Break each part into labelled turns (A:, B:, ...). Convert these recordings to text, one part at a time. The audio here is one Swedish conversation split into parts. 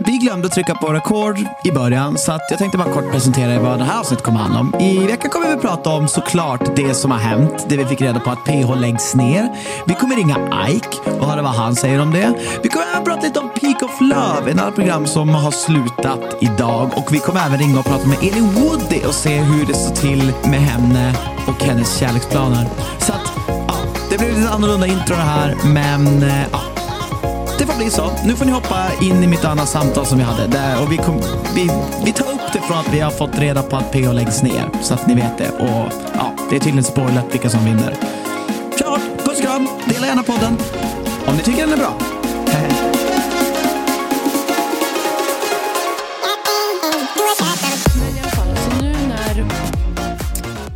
A: Vi glömde att trycka på rekord i början, så att jag tänkte bara kort presentera vad det här avsnittet kommer handla om. I veckan kommer vi prata om såklart det som har hänt, det vi fick reda på att PH läggs ner. Vi kommer ringa Ike och höra vad han säger om det. Vi kommer även prata lite om Peak of Love, en annat program som har slutat idag. Och vi kommer även ringa och prata med Elin Woody och se hur det står till med henne och hennes kärleksplaner. Så att, ja, det blir lite annorlunda intro det här, men ja. Det får bli så. Nu får ni hoppa in i mitt andra samtal som vi hade. Där, och vi, kom, vi, vi tar upp det från att vi har fått reda på att PH läggs ner. Så att ni vet det. Och ja, Det är tydligen spoilat vilka som vinner. Klart! Puss och kram! Dela gärna podden. Om ni tycker den är bra. Hej.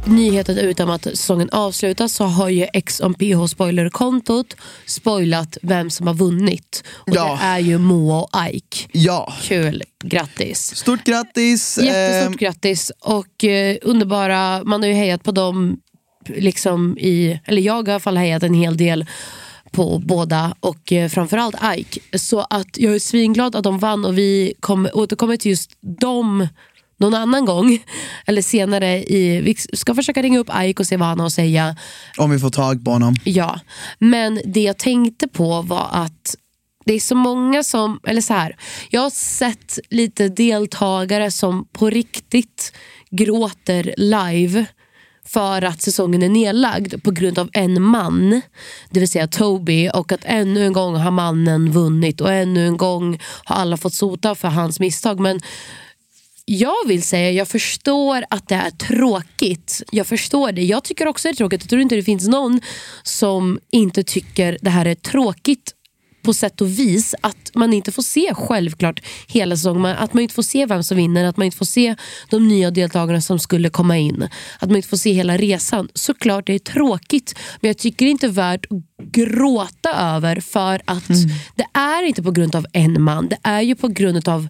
B: Nyheten ute om att säsongen avslutas så har ju X on PH spoilerkontot spoilat vem som har vunnit. Och
A: Ja.
B: det är ju Moa och Ike.
A: Ja,
B: Kul, grattis.
A: stort grattis.
B: Jättestort
A: Eh,
B: grattis och eh, underbara, man har ju hejat på dem, liksom i, eller jag har i alla fall hejat en hel del på båda och eh, framförallt Ike. Så att jag är svinglad att de vann och vi kommer återkommer till just dem någon annan gång. Eller senare. I, vi ska försöka ringa upp Ike och se vad han har att säga.
A: om vi får tag på honom.
B: Ja, men det jag tänkte på var att det är så många som, eller så här, jag har sett lite deltagare som på riktigt gråter live för att säsongen är nedlagd på grund av en man, det vill säga Toby och att ännu en gång har mannen vunnit och ännu en gång har alla fått sota för hans misstag. Men jag vill säga, jag förstår att det är tråkigt. Jag förstår det. Jag tycker också det är tråkigt. Jag tror inte det finns någon som inte tycker det här är tråkigt på sätt och vis. Att man inte får se självklart hela säsongen. Att man inte får se vem som vinner. Att man inte får se de nya deltagarna som skulle komma in. Att man inte får se hela resan. Såklart det är tråkigt. Men jag tycker inte det är värt att gråta över. För att det är inte på grund av en man. Det är ju på grund av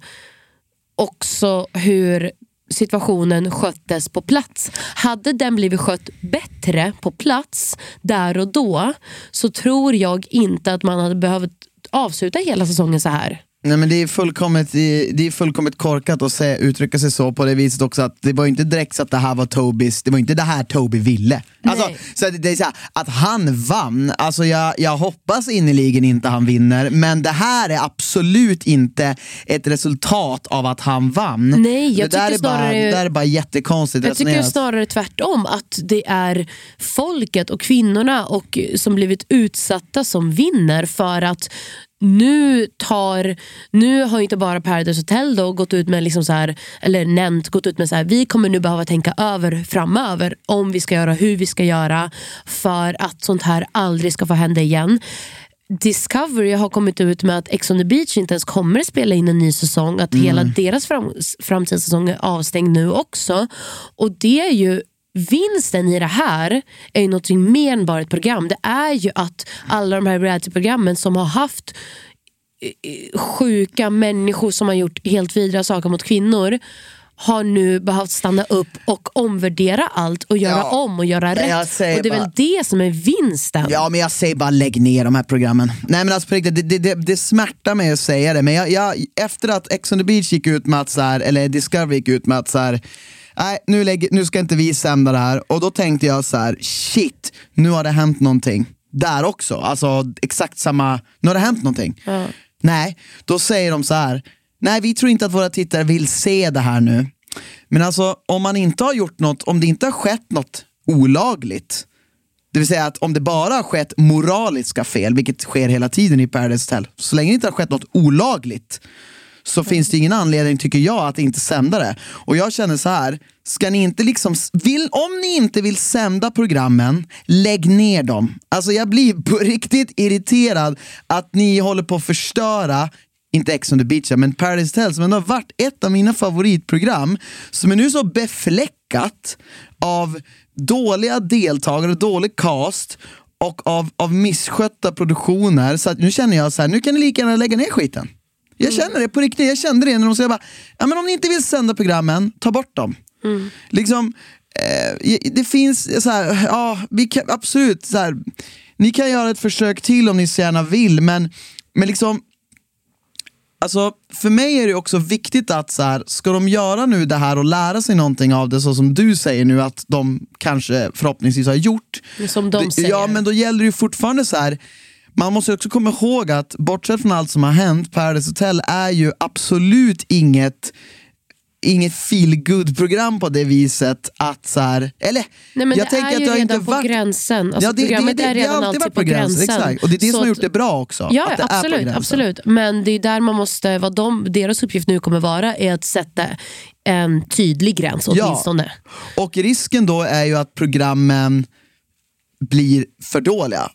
B: också hur situationen sköttes på plats. Hade den blivit skött bättre på plats där och då så tror jag inte att man hade behövt avsluta hela säsongen så här.
A: Nej, men det, är fullkomligt, det är fullkomligt korkat att säga, uttrycka sig så på det viset också att det var inte direkt så att det här var Tobis, det var inte det här Toby ville. Alltså, så att det är så här, att han vann, alltså jag, jag hoppas innerligen inte han vinner, men det här är absolut inte ett resultat av att han vann.
B: Nej, jag
A: det, där är bara,
B: snarare-
A: det där är bara jättekonstigt
B: Jag tycker snarare tvärtom, att det är folket och kvinnorna och som blivit utsatta som vinner för att nu tar, nu har inte bara Paradise Hotel då gått ut med, liksom så här, eller nämnt, gått ut med så här, vi kommer nu behöva tänka över framöver om vi ska göra, hur vi ska göra för att sånt här aldrig ska få hända igen. Discovery har kommit ut med att Ex on the beach inte ens kommer spela in en ny säsong. Att hela deras fram, framtidssäsong är avstängd nu också. Och det är ju Vinsten i det här är ju någonting mer än bara ett program. Det är ju att alla de här realityprogrammen som har haft eh, sjuka människor som har gjort helt vidriga saker mot kvinnor har nu behövt stanna upp och omvärdera allt och göra
A: Ja,
B: om och göra rätt. Och det är
A: bara-
B: väl det som är vinsten.
A: Ja men jag säger bara lägg ner de här programmen. Nej men alltså det, det, det, det smärtar mig att säga det men jag, jag, efter att Ex on the beach gick ut med att så här, eller Discovery gick ut med att så här, nej nu, lägger, nu ska inte vi sända det här. Och då tänkte jag så här, shit, nu har det hänt någonting. Där också, alltså exakt samma, nu har det hänt någonting. Nej, då säger de så här, nej vi tror inte att våra tittare vill se det här nu. Men alltså om man inte har gjort något, om det inte har skett något olagligt, det vill säga att om det bara har skett moraliska fel, vilket sker hela tiden i Paradise Hotel, så länge det inte har skett något olagligt så finns det ingen anledning, tycker jag, att inte sända det. Och jag känner så här, ska ni inte liksom, vill, om ni inte vill sända programmen, lägg ner dem. Alltså jag blir på riktigt irriterad att ni håller på att förstöra inte Ex on the beach, men Paradise Hotel som ändå har varit ett av mina favoritprogram, som är nu så befläckat av dåliga deltagare, dålig cast och av, av misskötta produktioner. Så att nu känner jag så här, nu kan ni lika gärna lägga ner skiten. Jag känner det på riktigt, jag kände det när de sa bara, ja, men om ni inte vill sända programmen, ta bort dem. Liksom, eh, det finns så här, ja, vi kan, absolut, så här, ni kan göra ett försök till om ni så gärna vill, men, men liksom Alltså, för mig är det också viktigt att så här, ska de göra nu det här och lära sig någonting av det så som du säger nu att de kanske förhoppningsvis har gjort.
B: Som de säger.
A: Ja men då gäller det ju fortfarande så här. Man måste också komma ihåg att bortsett från allt som har hänt, Paradise Hotel är ju absolut inget inget feel program på det viset att så här, eller
B: Nej, men
A: jag
B: det
A: tänker
B: är
A: att
B: ju
A: det har
B: redan på
A: varit
B: gränsen. Alltså,
A: ja, det, det,
B: programmet
A: det,
B: är
A: det,
B: redan
A: har alltid
B: alltid på
A: på gränsen.
B: gränsen.
A: Exakt. Och det är det
B: Så
A: som har gjort det bra också.
B: Ja,
A: det är
B: absolut, absolut. Men det är där man måste, vad de, deras uppgift nu kommer vara är att sätta en tydlig gräns åtminstone.
A: Och risken då är ju att programmen blir för dåliga.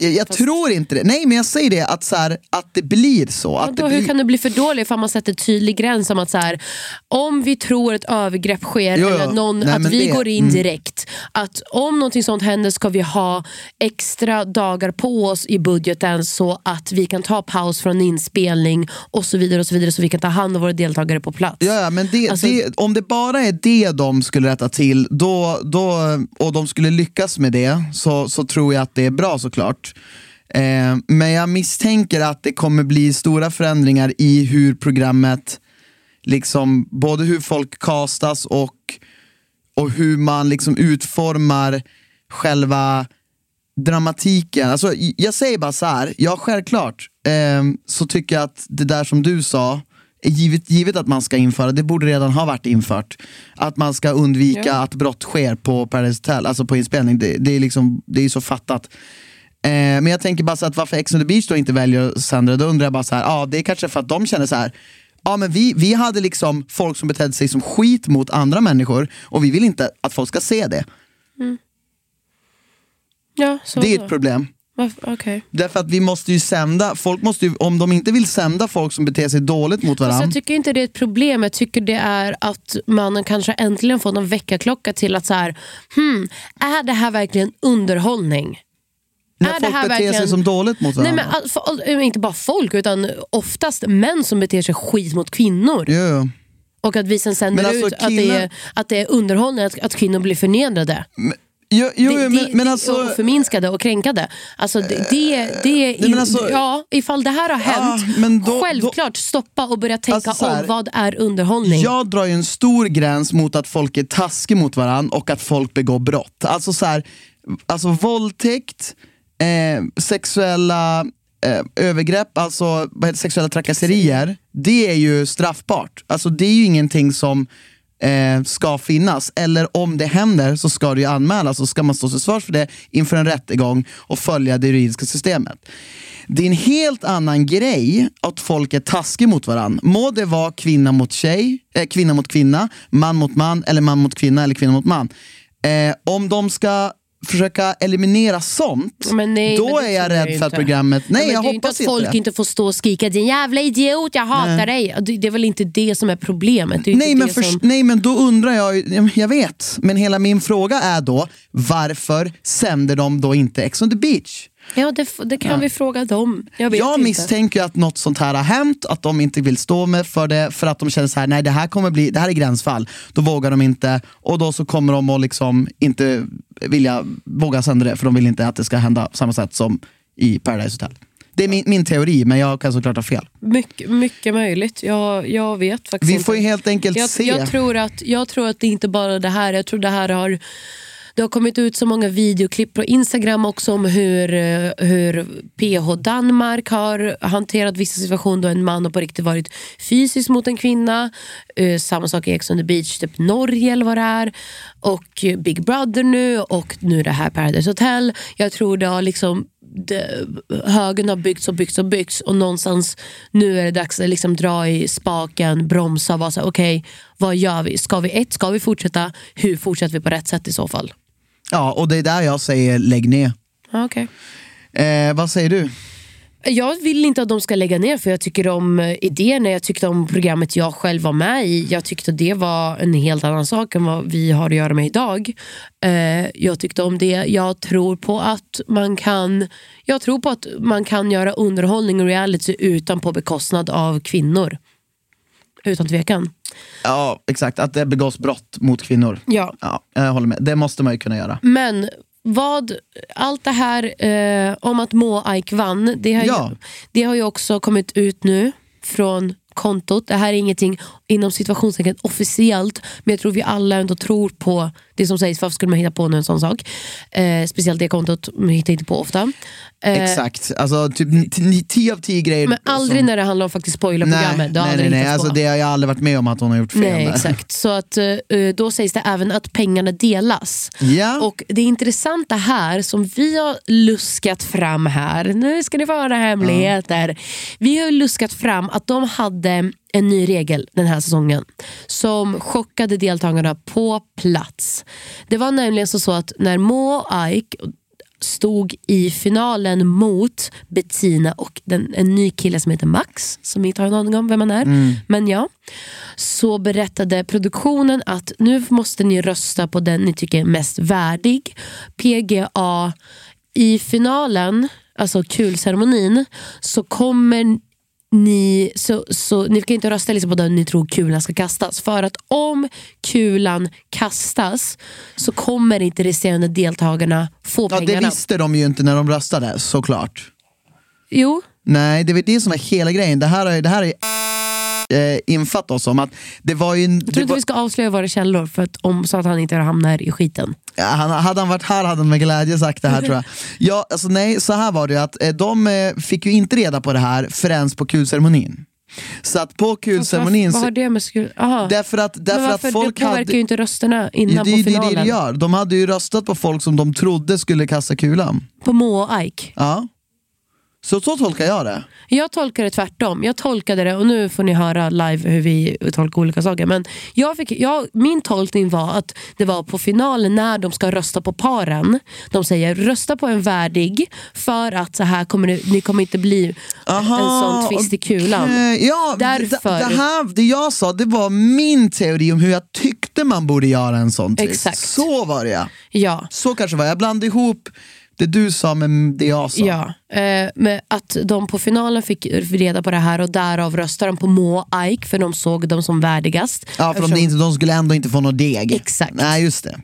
A: Jag, jag tror inte det. Nej men jag säger det, att, så här, att det blir så. Att
B: Vadå,
A: det
B: hur
A: blir...
B: kan det bli för dåligt om man sätter tydlig gräns om att så här, om vi tror ett övergrepp sker
A: Jo,
B: eller någon,
A: Nej,
B: att vi
A: det-
B: går in
A: mm.
B: direkt. Att om någonting sånt händer ska vi ha extra dagar på oss i budgeten så att vi kan ta paus från inspelning och så vidare och så vidare så vi kan ta hand om våra deltagare på plats.
A: Ja, ja, men det,
B: Alltså-
A: det, om det bara är det de skulle rätta till då, då, och de skulle lyckas med det så, så tror jag att det är bra såklart. Eh, men jag misstänker att det kommer bli stora förändringar i hur programmet, liksom, både hur folk castas och, och hur man liksom utformar själva dramatiken. Alltså, jag säger bara så här, ja självklart eh, så tycker jag att det där som du sa, är givet, givet att man ska införa, det borde redan ha varit infört. Att man ska undvika att brott sker på Paradise Hotel, alltså på inspelning. Det, det är liksom, det är så fattat. Eh, men jag tänker bara så att varför Ex on the beach då inte väljer det, då undrar jag bara så här, ja det är kanske för att de känner så här. Ja men vi, vi hade liksom folk som betedde sig som skit mot andra människor och vi vill inte att folk ska se det.
B: Ja, så
A: Det är
B: då.
A: ett problem.
B: Varför- okej.
A: Därför att vi måste ju sända, folk måste ju, om de inte vill sända folk som beter sig dåligt mot varandra.
B: jag tycker inte det är ett problem. Jag tycker det är att man kanske äntligen får en väckarklocka till att så här, hmm, är det här verkligen underhållning?
A: När
B: är det
A: folk
B: här
A: beter sig som dåligt mot
B: Nej,
A: varandra.
B: men, all- för, inte bara folk, utan oftast män som beter sig skit mot kvinnor.
A: Jo.
B: Och att vi sen sänder
A: Men alltså,
B: ut att, det
A: killar-
B: är, att det är underhållning att, att kvinnor blir förnedrade.
A: Jo, jo,
B: det,
A: jo,
B: det,
A: men, men
B: det,
A: alltså,
B: och förminskade och kränkade. Alltså det, det, det är
A: nej, men alltså-
B: ja, ifall det här har hänt,
A: men då-
B: självklart stoppa och börja tänka
A: Alltså så här,
B: om. Vad är underhållning?
A: jag drar ju en stor gräns mot att folk är taskiga mot varandra och att folk begår brott. Alltså så här, alltså våldtäkt, eh, sexuella eh, övergrepp, alltså vad heter, sexuella trakasserier, det är ju straffbart. Alltså det är ju ingenting som eh, ska finnas. Eller om det händer så ska det ju anmälas och ska man stå till svars för det inför en rättegång och följa det juridiska systemet. Det är en helt annan grej att folk är taskiga mot varandra. Må det vara kvinna mot tjej, eh, kvinna mot kvinna, man mot man eller man mot kvinna eller kvinna mot man. Eh, om de ska försöka eliminera sånt,
B: nej,
A: då är jag
B: tror jag
A: rädd för att
B: inte.
A: programmet... Nej,
B: Ja, men
A: jag
B: det är ju inte
A: hoppas
B: att folk
A: inte det.
B: inte får stå och skrika din jävla idiot, jag hatar dig. Det, är väl inte det som är problemet. Är
A: Nej
B: inte
A: men, för,
B: som...
A: nej men då undrar jag, jag vet, men hela min fråga är då varför sänder de då inte Ex on the beach?
B: Ja, det, det kan vi fråga dem. Jag,
A: Jag
B: inte.
A: misstänker att något sånt här har hänt, att de inte vill stå med för det för att de känner så här, nej det här kommer bli, det här är gränsfall. Då vågar de inte och då så kommer de att liksom inte vilja våga sända det för de vill inte att det ska hända på samma sätt som i Paradise Hotel. Det är min, min teori, men jag kan såklart ha fel.
B: Mycket, mycket möjligt. Jag, jag vet faktiskt
A: Vi
B: inte.
A: får ju helt enkelt
B: jag,
A: se.
B: Jag tror, att, jag tror att det inte bara är det här. Jag tror det här har det har kommit ut så många videoklipp på Instagram också om hur, eh, hur PH Danmark har hanterat vissa situationer då en man har på riktigt varit fysisk mot en kvinna. Eh, samma sak i Ex on the beach, typ Norge eller vad det är. Och Big Brother nu och nu det här Paradise Hotel. Jag tror det har liksom det, högen har byggts och byggts och byggts och någonstans nu är det dags att liksom dra i spaken, bromsa och vara så okej, okej, vad gör vi? Ska vi ett, ska vi fortsätta? Hur fortsätter vi på rätt sätt i så fall?
A: Ja, och det är där jag säger lägg ner.
B: Ja, okej.
A: Eh, vad säger du?
B: Jag vill inte att de ska lägga ner för jag tycker om eh, idéerna, jag tyckte om programmet jag själv var med i. Jag tyckte det var en helt annan sak än vad vi har att göra med idag. Eh, jag tyckte om det. Jag tror på att man kan Jag tror på att man kan göra underhållning och reality utan på bekostnad av kvinnor. Utan tvekan.
A: Ja, exakt. Att det begås brott mot kvinnor.
B: Ja.
A: Ja, jag håller med. Det måste man ju kunna göra.
B: Men vad, allt det här eh, om att Mo Aik vann, det har,
A: Ja.
B: ju, det har ju också kommit ut nu från kontot. Det här är ingenting inom situationstecken officiellt, men jag tror vi alla ändå tror på det som sägs. Varför skulle man hitta på en sån sak? Eh, speciellt det kontot, man hittar inte på ofta. Eh,
A: Exakt. Alltså, typ 10 av 10 grejer.
B: Men aldrig
A: som...
B: när det handlar om faktiskt spoilerprogrammet.
A: Nej, nej, nej, Alltså, det har jag aldrig varit med om att hon har gjort fel.
B: Nej, exakt. Så att, eh, då sägs det även att pengarna delas.
A: Ja.
B: Och Det intressanta här som vi har luskat fram här, nu ska ni få höra hemligheter. Vi har luskat fram att de hade en ny regel den här säsongen som chockade deltagarna på plats. Det var nämligen så, att när Mo Aik stod i finalen mot Bettina och den, en ny kille som heter Max, som inte har en aning om vem han är. Men ja, så berättade produktionen att nu måste ni rösta på den ni tycker är mest värdig. PGA, i finalen, alltså kulceremonin, så kommer ni, så, så, ni kan inte rösta liksom på den ni tror kulan ska kastas. För att om kulan kastas så kommer inte resterande deltagarna få
A: Ja, det
B: pengarna.
A: visste de ju inte när de röstade, såklart.
B: Jo,
A: Nej, det är det som är hela grejen. Det här är, det här är eh, infatt oss om att det var ju...
B: jag
A: Det
B: tror inte
A: var,
B: vi ska avslöja våra källor för att, om, så att han inte hamnar i skiten.
A: Ja, han, hade han varit här hade han med glädje sagt det här tror jag. Ja, alltså, nej, så här var det ju att eh, de eh, fick ju inte reda på det här förrän på kulceremonin. Så att på kulceremonin...
B: Vad har det med skul...
A: Därför att, därför att folk
B: det påverkar
A: hade...
B: ju inte rösterna innan
A: det,
B: på
A: är- det är
B: finalen.
A: det det gör. De hade ju röstat på folk som de trodde skulle kasta kulan.
B: På Mo och Ike.
A: Ja. Så så tolkar jag det.
B: Jag tolkar det tvärtom. Jag tolkade det, och nu får ni höra live hur vi tolkar olika saker. Men jag fick, jag, min tolkning var att det var på finalen när de ska rösta på paren. De säger rösta på en värdig för att så här kommer det, ni kommer inte bli en sån twist i kulan.
A: Ja,
B: Därför.
A: Det, det, här, det jag sa det var min teori om hur jag tyckte man borde göra en sån twist.
B: Exakt.
A: Så var det ja.
B: Ja.
A: Så kanske var Jag blandade ihop det du sa med det jag sa.
B: Ja, eh, men att de på finalen fick reda på det här och därav röstade de på Mo och Ike för de såg dem som värdigast.
A: Ja, för de,
B: Eftersom-
A: inte, de skulle ändå inte få något deg.
B: Exakt.
A: Nej, just det.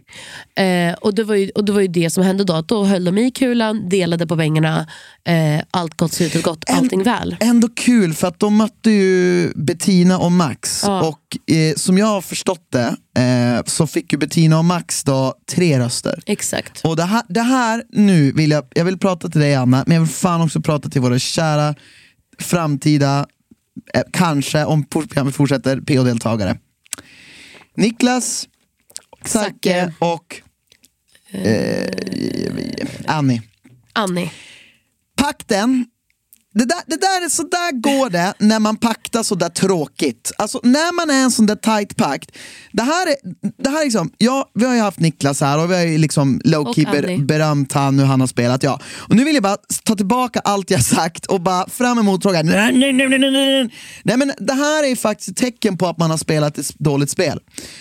B: Eh, och, det var ju, och det var ju det som hände då, att då höll de i kulan, delade på pengarna, eh, allt gott slutet gott, allting väl.
A: Ändå kul för att de mötte ju Bettina och Max
B: Ja.
A: och eh, som jag har förstått det eh, så fick ju Bettina och Max då tre röster.
B: Exakt.
A: Och det här, det här nu vill jag, jag vill prata till dig Anna, men jag vill fan också prata till våra kära framtida, eh, kanske om programmet fortsätter, PO-deltagare. Niklas, Zacke och eh, Annie.
B: Annie.
A: Pakten, det där, det där är så där går det när man paktar så där tråkigt. Alltså när man är en sån där tight pakt. Det här är, det här är liksom, ja, vi har ju haft Niklas här och vi har ju liksom low-key ber, berömt han hur han har spelat. Ja. Och nu vill jag bara ta tillbaka allt jag sagt och bara fram emot frågan. Nej, nej, nej, nej, nej, nej. nej men det här är faktiskt ett tecken på att man har spelat ett dåligt spel.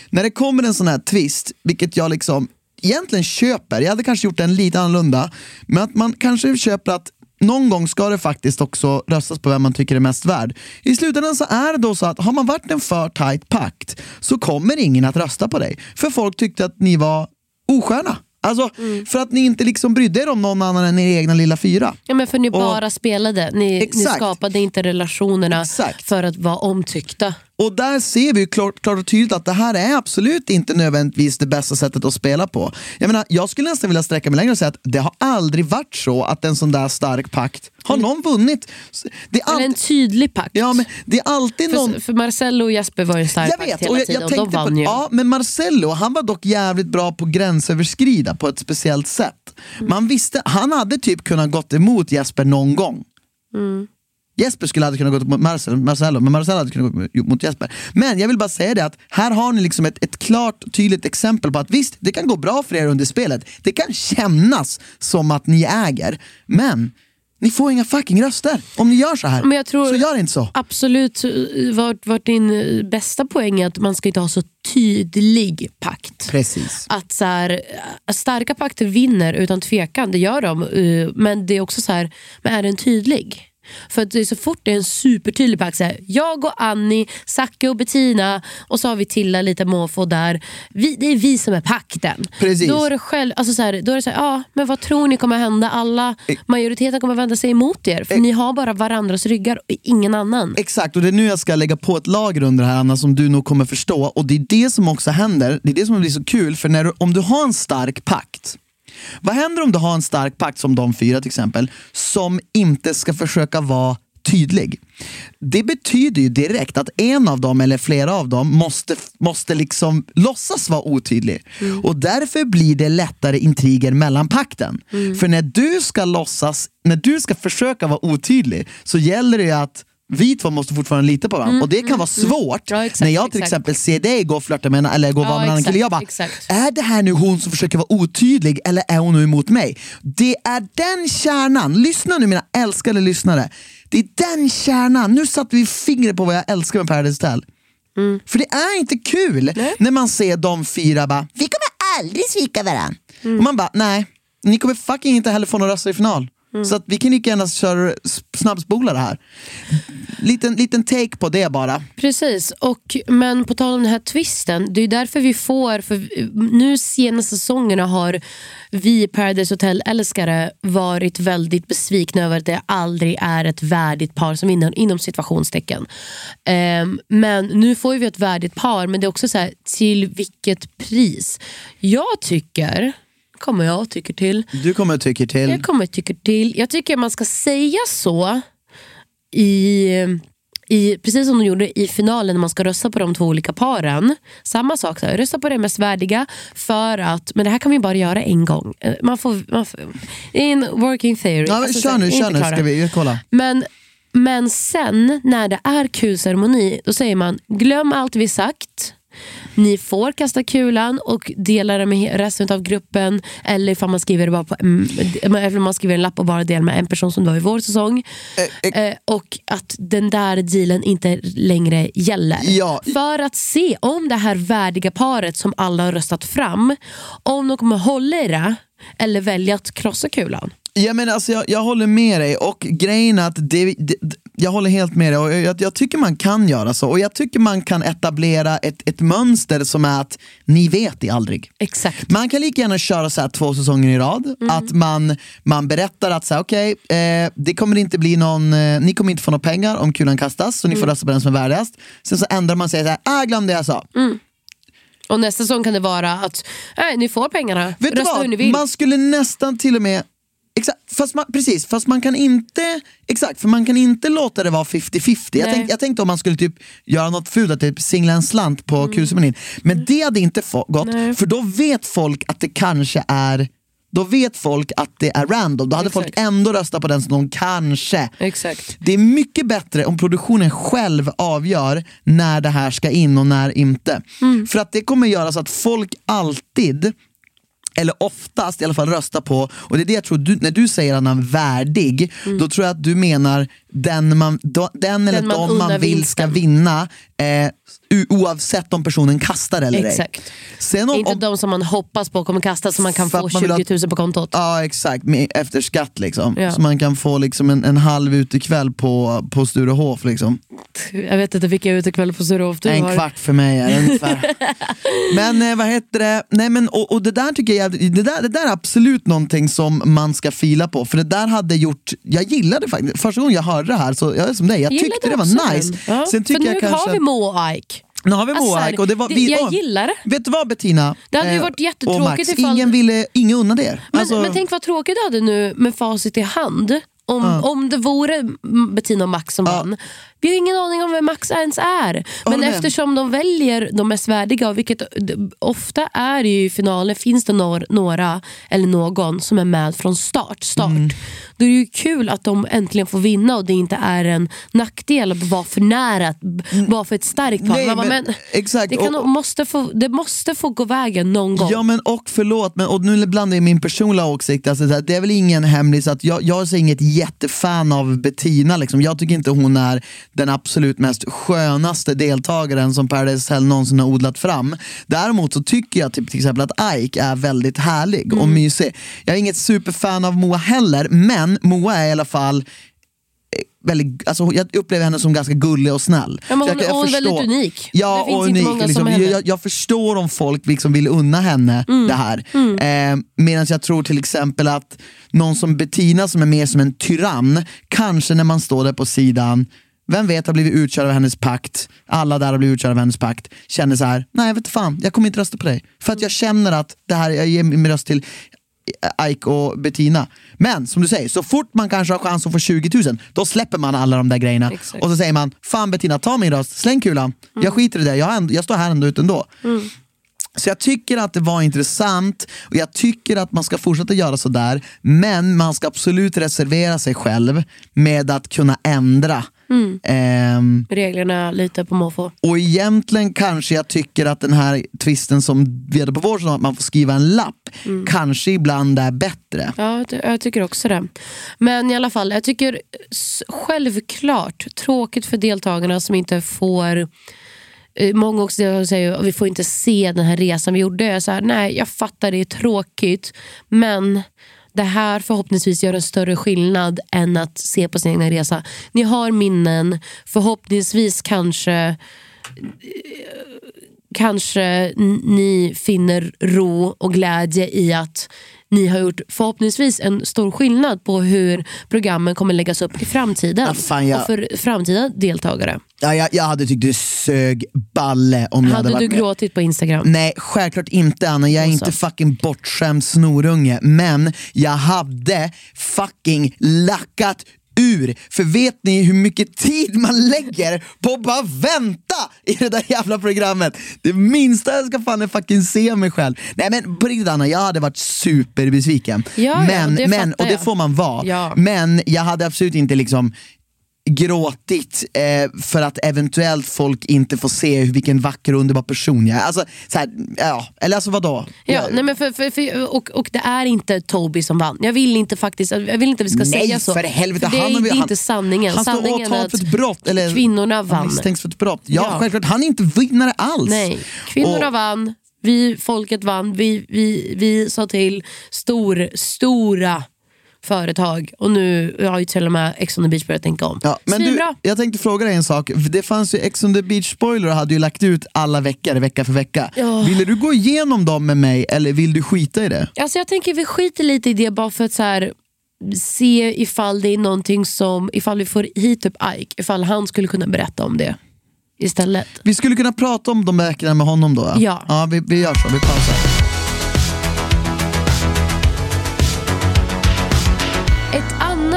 A: När det kommer en sån här twist, vilket jag liksom egentligen köper, jag hade kanske gjort den lite annorlunda, men att man kanske köper att någon gång ska det faktiskt också röstas på vem man tycker är mest värd. I slutändan så är det då så att har man varit en för tight pakt så kommer ingen att rösta på dig. För folk tyckte att ni var osköna. Alltså, för att ni inte liksom brydde er om någon annan än er egna lilla fyra.
B: Ja, men för ni
A: Och-
B: bara spelade. Ni, ni skapade inte relationerna
A: Exakt.
B: för att vara omtyckta.
A: Och där ser vi ju klart, klart och tydligt att det här är absolut inte nödvändigtvis det bästa sättet att spela på. Jag menar, jag skulle nästan vilja sträcka mig längre och säga att det har aldrig varit så att en sån där stark pakt har någon vunnit. Det är
B: Eller en
A: alltid,
B: tydlig pakt.
A: ja, men det är alltid någon...
B: för, för Marcello och Jesper var ju en stark
A: Jag
B: pakt
A: vet,
B: hela
A: och jag,
B: tiden.
A: jag
B: de
A: tänkte
B: vann
A: på,
B: ju.
A: ja, men Marcello han var dock jävligt bra på gränsöverskrida på ett speciellt sätt.
B: Mm.
A: Man visste, han hade typ kunnat gått emot Jesper någon gång.
B: Mm.
A: Jesper skulle hade kunnat gå mot Marcel, Marcello, men Marcello hade kunnat gå mot Jesper. Men jag vill bara säga det att här har ni liksom ett, ett klart tydligt exempel på att visst, det kan gå bra för er under spelet. Det kan kännas som att ni äger, men ni får inga fucking röster om ni gör så här.
B: Men jag tror
A: så gör inte så.
B: Absolut, eh, vart, vart din eh, bästa poäng är att man ska inte ha så tydlig pakt.
A: Precis.
B: Att så här, eh, starka pakter vinner utan tvekan, det gör de. Men det är också så här, men är den tydlig? För att det är så fort det är en supertydlig pakt, så här, jag och Annie, Zacke och Bettina och så har vi Tilla lite måfå där. Vi, det är vi som är pakten.
A: Precis.
B: Då är det själv, alltså så här, då är det så här, ja, men vad tror ni kommer hända? Alla, majoriteten kommer vända sig emot er. För ni har bara varandras ryggar och ingen annan.
A: Exakt, och det är nu jag ska lägga på ett lager under det här Anna som du nog kommer förstå. Och det är det som också händer, det är det som blir så kul, för när du, om du har en stark pakt vad händer om du har en stark pakt som de fyra till exempel, som inte ska försöka vara tydlig? Det betyder ju direkt att en av dem eller flera av dem måste, måste liksom låtsas vara otydlig. Och därför blir det lättare intriger mellan pakten. För när du ska låtsas, när du ska försöka vara otydlig så gäller det att vi två måste fortfarande lita på varandra och det kan vara svårt
B: Ja, exakt,
A: när jag till
B: exakt.
A: exempel ser dig gå och flörta med en eller gå och
B: Ja,
A: vara med en annan kille. Jag bara,
B: exakt.
A: är det här nu hon som försöker vara otydlig eller är hon nu emot mig? Det är den kärnan, lyssna nu mina älskade lyssnare. Det är den kärnan, nu satte vi fingret på vad jag älskar med Paradise Hotel.
B: Mm.
A: För det är inte kul när man ser de fyra bara, vi kommer aldrig svika varandra.
B: Mm.
A: Och man bara, nej, ni kommer fucking inte heller få några röster i final.
B: Mm.
A: Så att vi kan lika gärna köra snabbspola det här. Liten, liten take på det bara.
B: Precis, och, men på tal om den här twisten, det är därför vi får, för nu senaste säsongerna har vi Paradise Hotel-älskare varit väldigt besvikna över att det aldrig är ett värdigt par som vinner, inom situationstecken. Ehm, men nu får vi ett värdigt par, men det är också så här, till vilket pris? Jag tycker, kommer jag tycker till,
A: Du kommer att tycka till.
B: jag kommer tycker till. Jag tycker man ska säga så i, i, precis som de gjorde i finalen när man ska rösta på de två olika paren. Samma sak, så här, rösta på det mest värdiga för att, men det här kan vi bara göra en gång. Eh, Man får, man får, en working theory.
A: Ja,
B: Alltså, så
A: kör nu, kör nu ska vi kolla.
B: Men, men sen när det är kulceremoni, då säger man glöm allt vi sagt. Ni får kasta kulan och dela det med resten av gruppen. Eller ifall man skriver, det bara på, mm, eller om man skriver en lapp och bara delar med en person som det var i vår säsong. Eh, och att den där dealen inte längre gäller.
A: Ja.
B: För att se om det här värdiga paret som alla har röstat fram, om de kommer hålla i det eller välja att krossa kulan.
A: Ja, men alltså, jag, jag håller med dig och grejen är att det, det, jag håller helt med dig och jag, jag tycker man kan göra så och jag tycker man kan etablera ett, ett mönster som är att ni vet det aldrig.
B: Exakt.
A: Man kan lika gärna köra så här två säsonger i rad, att man, man berättar att så här, okej, eh, det kommer inte bli någon, eh, ni kommer inte få några pengar om kulan kastas så ni får rösta på den som är värdigast. Sen så ändrar man sig så här, ah, glöm det jag sa.
B: Och nästa säsong kan det vara att nej, ni får pengarna,
A: Vet
B: rösta hur ni vill.
A: Man skulle nästan till och med Exakt, fast man, precis, fast man kan inte Exakt, för man kan inte låta det vara 50-50 jag, tänk, jag tänkte om man skulle typ göra något fult, att typ singla en slant på mm. kulceremonin Men det hade inte gått,
B: Nej.
A: för då vet folk att det kanske är då vet folk att det är random, då hade
B: Exakt.
A: folk ändå röstat på den som de kanske
B: Exakt.
A: det är mycket bättre om produktionen själv avgör när det här ska in och när inte. För att det kommer göra så att folk alltid eller oftast i alla fall rösta på, och det är det jag tror, du, när du säger att han är värdig, då tror jag att du menar den, man, den eller
B: Den man
A: de man vill ska vinna eh, oavsett om personen kastar eller ej.
B: Exakt.
A: Sen om,
B: Inte
A: om,
B: de som man hoppas på kommer kasta så man kan få
A: att man vill
B: 20 000 på kontot.
A: Ja exakt, med, efter skatt liksom.
B: Ja.
A: Så man kan få liksom en, en halv utekväll på, på Sturehof. Liksom.
B: Jag vet inte vilka utekvällar på Sturehof du
A: En
B: har.
A: kvart för mig är det ungefär. men eh, vad heter det, Nej, men, och, och det där tycker jag det där, det där är absolut någonting som man ska fila på. För det där hade gjort, jag gillade faktiskt, första gången jag hörde det här så jag som dig, jag
B: Gillade
A: tyckte det var nice.
B: den. Ja,
A: Sen tycker
B: för nu
A: jag kanske,
B: har vi Mo och Ike.
A: nu har vi
B: Alltså,
A: Moaik och det var
B: det-
A: vi,
B: jag gillar det.
A: Vet du vad Bettina?
B: Det hade ju
A: Eh,
B: varit
A: och
B: jättetråkigt
A: Max,
B: ifall-
A: ingen ville, ingen unnade er.
B: Men,
A: Alltså-
B: men tänk vad tråkigt du hade nu med facit i hand. Om, om det vore mm, Bettina och Max som vann. Vi har ingen aning om vem Max ens är. Men
A: med.
B: eftersom de väljer de mest värdiga, vilket ofta är ju i finalen, finns det nor- några eller någon som är med från start. start.
A: Mm.
B: Då är det ju kul att de äntligen får vinna och det inte är en nackdel att vara för nära, b- vara för ett starkt par.
A: Nej, men-
B: men,
A: exakt.
B: det, kan,
A: Och-
B: måste få, det måste få gå vägen någon gång.
A: Ja men och förlåt, men, och nu blandar jag min personliga åsikt. Alltså, det är väl ingen hemlis att jag, jag är inget jättefan av Bettina. Liksom. Jag tycker inte hon är den absolut mest skönaste deltagaren som Paradise Hotel någonsin har odlat fram. Däremot så tycker jag typ, till exempel att Ike är väldigt härlig och mysig. Jag är inget superfan av Moa heller, men Moa är i alla fall Väldigt, alltså jag upplever henne som ganska gullig och snäll.
B: Ja, men hon-
A: jag jag
B: hon är väldigt unik.
A: Ja,
B: Det finns
A: och
B: inte
A: unik. liksom. jag, jag förstår om folk liksom vill unna henne
B: Mm.
A: det här. Eh, Medan jag tror till exempel att någon som Bettina som är mer som en tyrann, kanske när man står där på sidan, vem vet har blivit utkörd av hennes pakt, alla där har blivit utkörda av hennes pakt, känner så här, nej jag vet fan, jag kommer inte rösta på dig. För att jag känner att det här, jag ger min röst till Ike och Bettina. Men som du säger, så fort man kanske har chans att få 20 000, då släpper man alla de där grejerna.
B: Exakt.
A: Och så säger man, fan Bettina, ta min röst, släng kulan. Jag skiter i det, jag, ändå, jag står här ändå ut ändå. Så jag tycker att det var intressant och jag tycker att man ska fortsätta göra sådär. Men man ska absolut reservera sig själv med att kunna ändra. Ehm,
B: Reglerna lite på måfå.
A: och egentligen kanske jag tycker att den här twisten som vi hade på vår att man får skriva en lapp, kanske ibland är bättre.
B: Ja, det- jag tycker också det. Men i alla fall, jag tycker självklart tråkigt för deltagarna som inte får eh, Många också säger att vi får inte se den här resan vi gjorde. Jag är så här, nej, jag fattar det är tråkigt. Men det här förhoppningsvis gör en större skillnad än att se på sin egen resa. Ni har minnen, förhoppningsvis kanske eh, kanske ni finner ro och glädje i att ni har gjort förhoppningsvis en stor skillnad på hur programmen kommer läggas upp i framtiden.
A: Ja, fan, jag-
B: Och för framtida deltagare.
A: Ja, jag, jag hade tyckt det sög balle om jag hade
B: Hade
A: varit
B: du
A: med.
B: gråtit på Instagram?
A: Nej, självklart inte Anna. Jag är inte fucking bortskämd snorunge. Men jag hade fucking lackat ur. För vet ni hur mycket tid man lägger på att bara vänta i det där jävla programmet? Det minsta jag ska fan är fucking se mig själv. Nej men på riktigt Anna, jag hade varit superbesviken.
B: Ja, ja,
A: men,
B: det
A: men, och det får man vara.
B: Ja.
A: Men jag hade absolut inte liksom gråtit eh, för att eventuellt folk inte får se hur, vilken vacker och underbar person jag är. Alltså, så här, ja. Eller alltså vadå?
B: Ja,
A: Jag-
B: nej men för, för, för, och, och det är inte Toby som vann. Jag vill inte faktiskt jag vill inte vi ska
A: Nej,
B: säga så.
A: för helvete,
B: För det,
A: han
B: är, det är
A: han-
B: inte sanningen.
A: Han står åtalad för ett brott. Eller,
B: kvinnorna
A: han
B: vann.
A: misstänks för ett brott. Ja,
B: Ja.
A: självklart. Han är inte vinnare alls.
B: Nej, kvinnorna
A: Och-
B: vann, vi, folket vann, vi, vi, vi sa till stor, stora företag och nu har ju till och med Ex on the beach börjat tänka om.
A: Ja, men du, jag tänkte fråga dig en sak. Det fanns ju Ex on the beach spoiler hade ju lagt ut alla veckor, vecka för vecka.
B: Ja.
A: Ville du gå igenom dem med mig eller vill du skita i det?
B: Alltså jag tänker vi skiter lite i det bara för att så här, se ifall det är någonting som, ifall vi får hit upp Ike, ifall han skulle kunna berätta om det istället.
A: Vi skulle kunna prata om de veckorna med honom då?
B: Ja.
A: ja vi, vi gör så, vi pausar.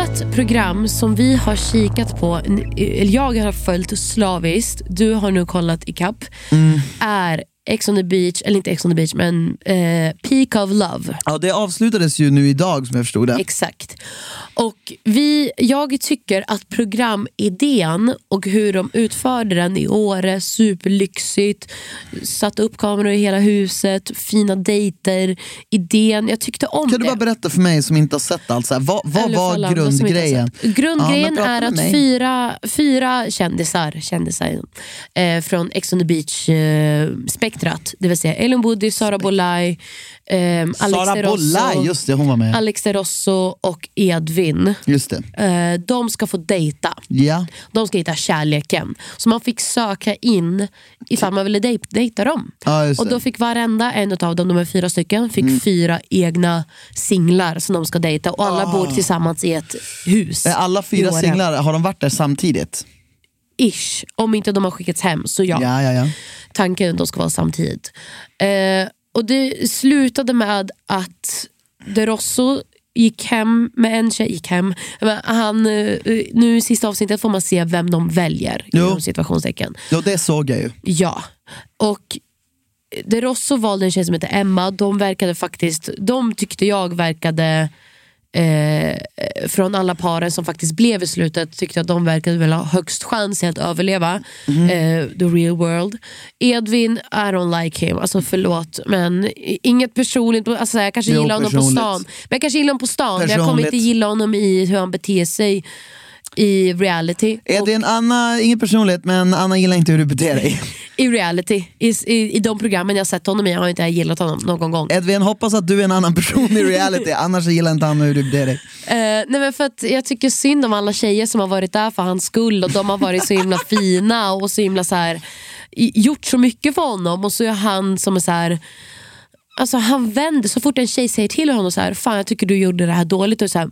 B: Annat program som vi har kikat på, eller jag har följt slaviskt, du har nu kollat ikapp,
A: Mm.
B: är Ex on the beach, eller inte Ex on the beach men eh, Peak of Love.
A: Ja, det avslutades ju nu idag som jag förstod det.
B: Exakt. Och vi, jag tycker att programidén och hur de utförde den i Åre, superlyxigt, satte upp kameror i hela huset, fina dejter, idén. Jag tyckte om
A: Kan
B: det.
A: du bara berätta för mig som inte har sett allt, så här, vad, vad
B: Eller
A: var
B: alla
A: grundgrejen?
B: Grundgrejen
A: Ja,
B: är att
A: mig.
B: fyra, fyra kändisar, kändisar eh, från Ex on the beach-spektrat, det vill säga Ellen Woody, Sara Bolaj, Alex
A: Sara
B: de Rosso,
A: Bollaj, just det, hon var med.
B: Alex de Rosso och Edvin.
A: Just det.
B: Eh, de ska få dejta.
A: Ja.
B: De ska hitta kärleken. Så man fick söka in ifall man ville dej- dejta dem.
A: Just
B: och.
A: Mm.
B: då fick varenda en av dem, de är fyra stycken, fick fyra egna singlar som de ska dejta. Och alla bor tillsammans i ett hus.
A: Ah. Alla fyra singlar, har de varit där samtidigt?
B: Ish. Om inte de har skickats hem så ja.
A: Ja, ja, ja.
B: Tanken är att de ska vara samtidigt. Eh, och det slutade med att De Rosso gick hem med en tjej, gick hem. Han, eh, nu i sista avsnittet får man se vem de väljer.
A: Jo.
B: Situationstecken.
A: Jo, det såg jag ju.
B: Ja. Och De Rosso valde en tjej som heter Emma. De verkade faktiskt, de tyckte jag verkade eh, från alla paren som faktiskt blev i slutet tyckte att de verkade väl ha högst chans i att överleva eh, the real world. Edvin, I don't like him. Alltså förlåt men inget personligt. Alltså, jag kanske
A: Jo,
B: gillar honom på stan. Men jag kanske gillar honom på stan. Men jag kommer inte gilla honom i hur han beter sig i reality.
A: Är det en Anna, ingen personlighet, men Anna gillar inte hur du beter dig.
B: I reality, i, i, i de programmen jag sett honom i har jag inte gillat honom någon gång.
A: Edvin, hoppas att du är en annan person i reality, annars gillar inte Anna hur du beter dig.
B: Eh, nej men för att jag tycker synd om alla tjejer som har varit där för hans skull och de har varit så himla fina och så himla så här, gjort så mycket för honom och så är han som är så här. Alltså han vänder, så fort en tjej säger till honom så här, fan jag tycker du gjorde det här dåligt och så här,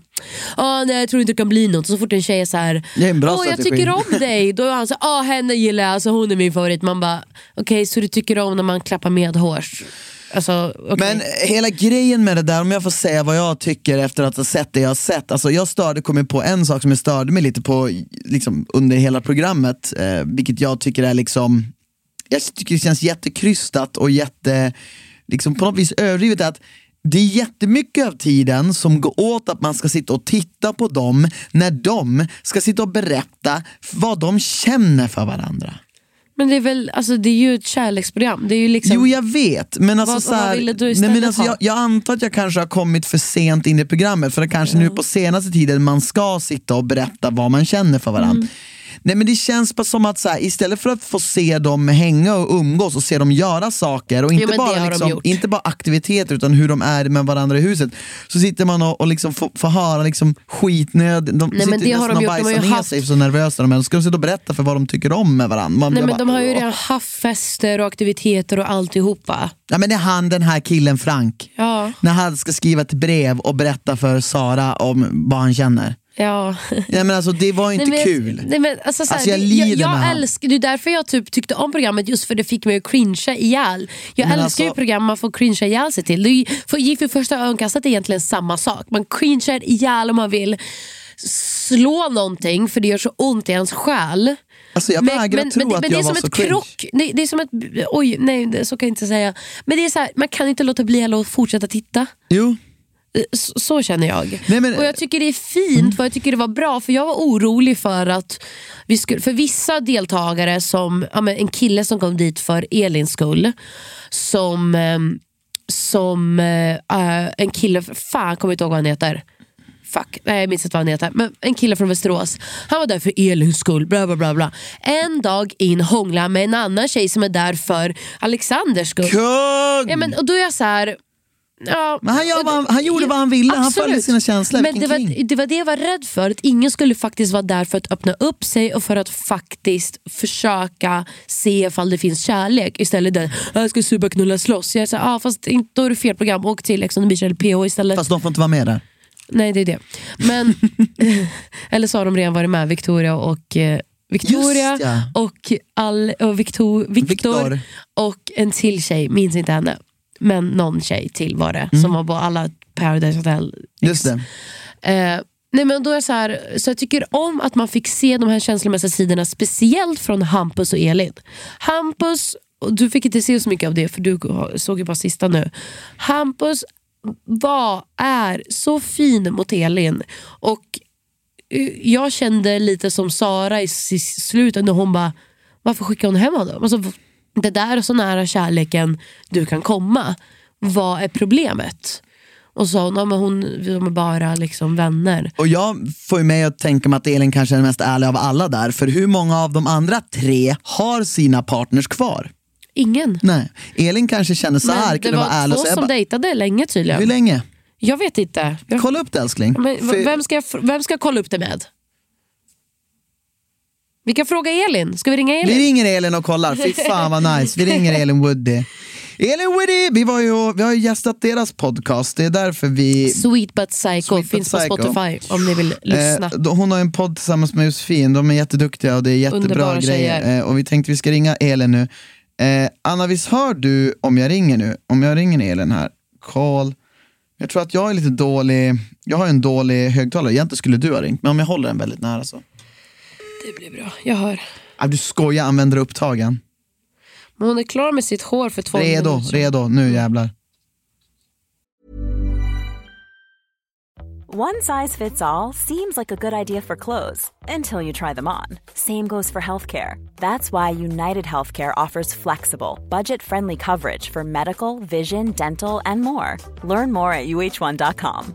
B: ah, nej jag tror inte det kan bli något. Så fort en tjej är så här, åh jag
A: strategi."
B: tycker om dig, då är han så ah henne gillar jag, alltså, hon är min favorit. Man bara, okej så du tycker om när man klappar medhårs? Alltså, okej.
A: Men hela grejen med det där, om jag får säga vad jag tycker efter att ha sett det jag har sett. Alltså jag störde, kom på en sak som jag störde mig lite på liksom, under hela programmet, eh, vilket jag tycker är liksom, jag tycker det känns jättekrystat och jätte, liksom på något vis överdrivet att det är jättemycket av tiden som går åt att man ska sitta och titta på dem när de ska sitta och berätta vad de känner för varandra.
B: Men det är väl, alltså det är ju ett kärleksprogram. Det är ju liksom,
A: Jo jag vet, men alltså
B: Vad-
A: så här, nej, men alltså, jag, jag antar att jag kanske har kommit för sent in i programmet för det kanske nu på senaste tiden man ska sitta och berätta vad man känner för varandra.
B: Mm.
A: Nej men det känns bara som att så här, istället för att få se dem hänga och umgås och se dem göra saker och inte,
B: men det har
A: bara,
B: de
A: liksom, inte bara aktiviteter utan hur de är med varandra i huset. Så sitter man och, och liksom får, får höra liksom skitnöd, de
B: men
A: sitter
B: det har
A: nästan
B: de
A: och
B: gjort. De har
A: bajsar ner
B: haft-
A: sig så nervösa de är. Då ska de sitta och berätta för vad de tycker om med varandra. Man
B: Nej, men de
A: bara,
B: har ju redan haft fester och aktiviteter och alltihopa.
A: Ja men det är han den här killen Frank.
B: Ja.
A: När han ska skriva ett brev och berätta för Sara om vad han känner.
B: Ja.
A: Ja, men alltså, det var inte
B: Nej, men,
A: kul.
B: Nej, men, alltså, så här,
A: Alltså, jag lider
B: jag, jag
A: med
B: älskar, Det är därför jag typ tyckte om programmet, just för det fick mig att cringea ihjäl. Jag
A: Men
B: älskar ju
A: alltså-
B: program man får cringea ihjäl sig till. Det ju, för Gift vid första ögonkastet är egentligen samma sak. Man cringear ihjäl om man vill slå någonting för det gör så ont i ens själ.
A: Alltså, jag vägrar tro
B: det,
A: att
B: men
A: jag
B: det är
A: var
B: som
A: så
B: ett
A: cringe.
B: krock. Det, det är som ett, oj, nej så kan jag inte säga. Men det är så här, man kan inte låta bli att fortsätta titta.
A: Jo,
B: Så, så känner jag.
A: Nej, men-
B: och Jag tycker det är fint, för jag tycker det var bra. För Jag var orolig för att vi skulle, för vissa deltagare, som ja, men en kille som kom dit för Elins skull, som, ehm, som eh, en kille, fan kommer inte ihåg vad han heter. Fuck, nej, jag minns inte vad han heter. Men en kille från Västerås. Han var där för Elins skull. Bla, bla, bla, bla. En dag in hångla med en annan tjej som är där för Alexanders skull.
A: kung!
B: Ja, men, och då är jag så här... Ja,
A: Men han gör vad han- han gjorde vad han ville, han
B: Absolut.
A: följde sina känslor.
B: Men det var, det var det jag var rädd för, att ingen skulle faktiskt vara där för att öppna upp sig och för att faktiskt försöka se ifall det finns kärlek. Istället där, jag ska supa, knulla, slåss. Jag här, ah, fast inte, då är det fel program, åk till Ex on the beach eller PH istället.
A: Fast de får inte vara med där.
B: Nej det är det. Men, eller så har de redan varit med, Victoria och eh, Victoria
A: ja.
B: och, all, och Victor, Victor,
A: Victor.
B: och en till tjej, minns inte henne. Men någon tjej till var det,
A: Mm.
B: som var på alla Paradise Hotel.
A: Just det.
B: Eh, nej men då är så, här, så jag tycker om att man fick se de här känslomässiga sidorna, speciellt från Hampus och Elin. Hampus, och du fick inte se så mycket av det för du såg ju bara sista nu. Hampus var, är så fin mot Elin. Och eh, jag kände lite som Sara i slutet när hon bara, varför skickar hon hem honom? Alltså, det där är så nära kärleken du kan komma. Vad är problemet? Och så sa hon, ja, men hon, de är bara liksom vänner.
A: Och jag får mig att tänka mig att Elin kanske är den mest ärliga av alla där, för hur många av de andra tre har sina partners kvar?
B: Ingen.
A: Nej, Elin kanske känner så här,
B: Men det var
A: och
B: två som
A: bara,
B: dejtade länge tydligen.
A: hur länge?
B: Jag vet inte. Jag,
A: Kolla upp det älskling.
B: men, vem, ska jag, vem ska jag kolla upp det med? Vi kan fråga Elin. Ska vi ringa Elin?
A: Vi ringer Elin och kollar, fy fan vad nice. Vi ringer Elin Woody. Elin Woody, vi, var ju, vi har ju gästat deras podcast, det är därför vi...
B: Sweet but psycho
A: Sweet but
B: finns på
A: Psycho.
B: Spotify om ni vill lyssna.
A: Eh, hon har en podd tillsammans med Josefin, de är jätteduktiga och det är jättebra
B: Underbara
A: grejer. Eh, och vi tänkte vi ska ringa Elin nu. Eh, Anna, visst hör du om jag ringer nu? Om jag ringer Elin här, call. Jag tror att jag är lite dålig, jag har en dålig högtalare, egentligen skulle du ha ringt, men om jag håller den väldigt nära så.
B: Det blir bra. Jag hör.
A: Ah, du skojar, använder upptagen.
B: Men hon är klar med sitt hår för två
A: Redo,
B: minuter
A: redo, nu jävlar.
C: One size fits all seems like a good idea for clothes until you try them on. Same goes for healthcare. That's why United Healthcare offers flexible, budget friendly coverage for medical, vision, dental, and more. Learn more at uh1.com.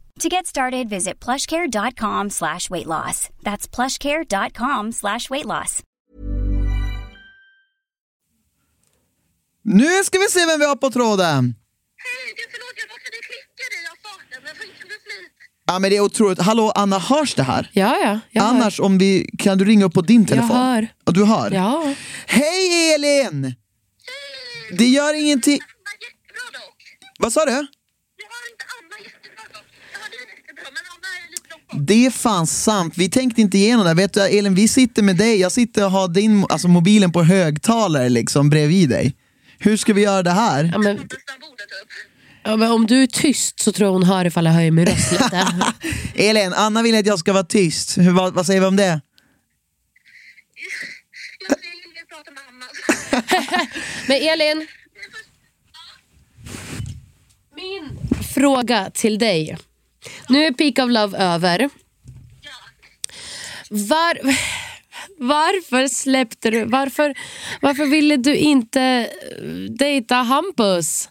D: To get started, visit plushcare.com slash weight loss. That's plushcare.com slash weight loss.
A: Nu ska vi se vem vi har på tråden.
E: Hej, du förlåt jag råkade klicka dig av farten men fick du flit?
A: Ja men det är otroligt. Hallå Anna, hörs det här?
B: Ja, ja. Jag
A: Annars om vi, kan du ringa upp på din telefon?
B: hör.
A: Och du hör?
B: hör. Ja.
A: Hej Elin! Det gör ingenting.
E: Jättebra dock.
A: Vad sa du?
E: Jag har inte Anna jättebra dock. Jag hade dig jättebra men Anna är lite långt bort.
A: Det är fan sant, vi tänkte inte igenom det. Vet du Elin, vi sitter med dig, jag sitter och har din, alltså mobilen på högtalare liksom bredvid dig. Hur ska vi göra det här?
B: Ja, men, ja, men om du är tyst så tror jag hon hör ifall jag höjer min röst lite.
A: Elin, Anna vill att jag ska vara tyst. Hur, vad, vad säger vi om det?
E: Jag vill prata med Anna.
B: Men Elin, min fråga till dig. Nu är Peak of Love över. Var, varför släppte du, varför, varför ville du inte eh, dejta Hampus?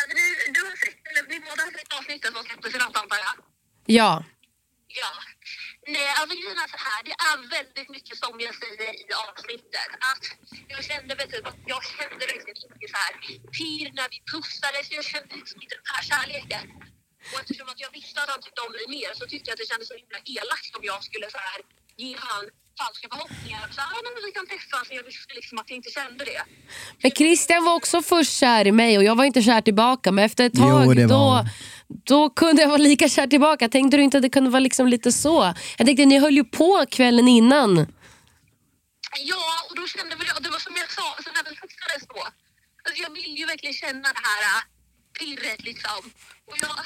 E: Alltså, du, du har sett, eller ni båda har sett avsnittet som släpptes i natt antar jag?
B: Ja.
E: Ja. Nej, alltså grejen är så här. Det är väldigt mycket som jag säger i avsnittet. Att jag kände väl typ att jag kände verkligen inte så här pirr när vi pussades. Jag kände liksom inte den här kärleken. Och eftersom att jag visste att han tyckte om mig mer så tyckte jag att det kändes så himla elakt om jag skulle så här ge han falska förhoppningar. Så här, "Ja, men vi kan träffas. Jag visste liksom att jag inte kände det.
B: Men Christian var också först kär i mig och jag var inte kär tillbaka. Men efter ett
A: Jo,
B: tag
A: det var
B: då, då kunde jag vara lika kär tillbaka. Tänkte du inte att det kunde vara liksom lite så? Jag tänkte ni höll ju på kvällen innan.
E: Ja, och då kände väl jag, det var som jag sa, så när vi pussades då. Alltså jag vill ju verkligen känna det här äh, pirret liksom. Och jag,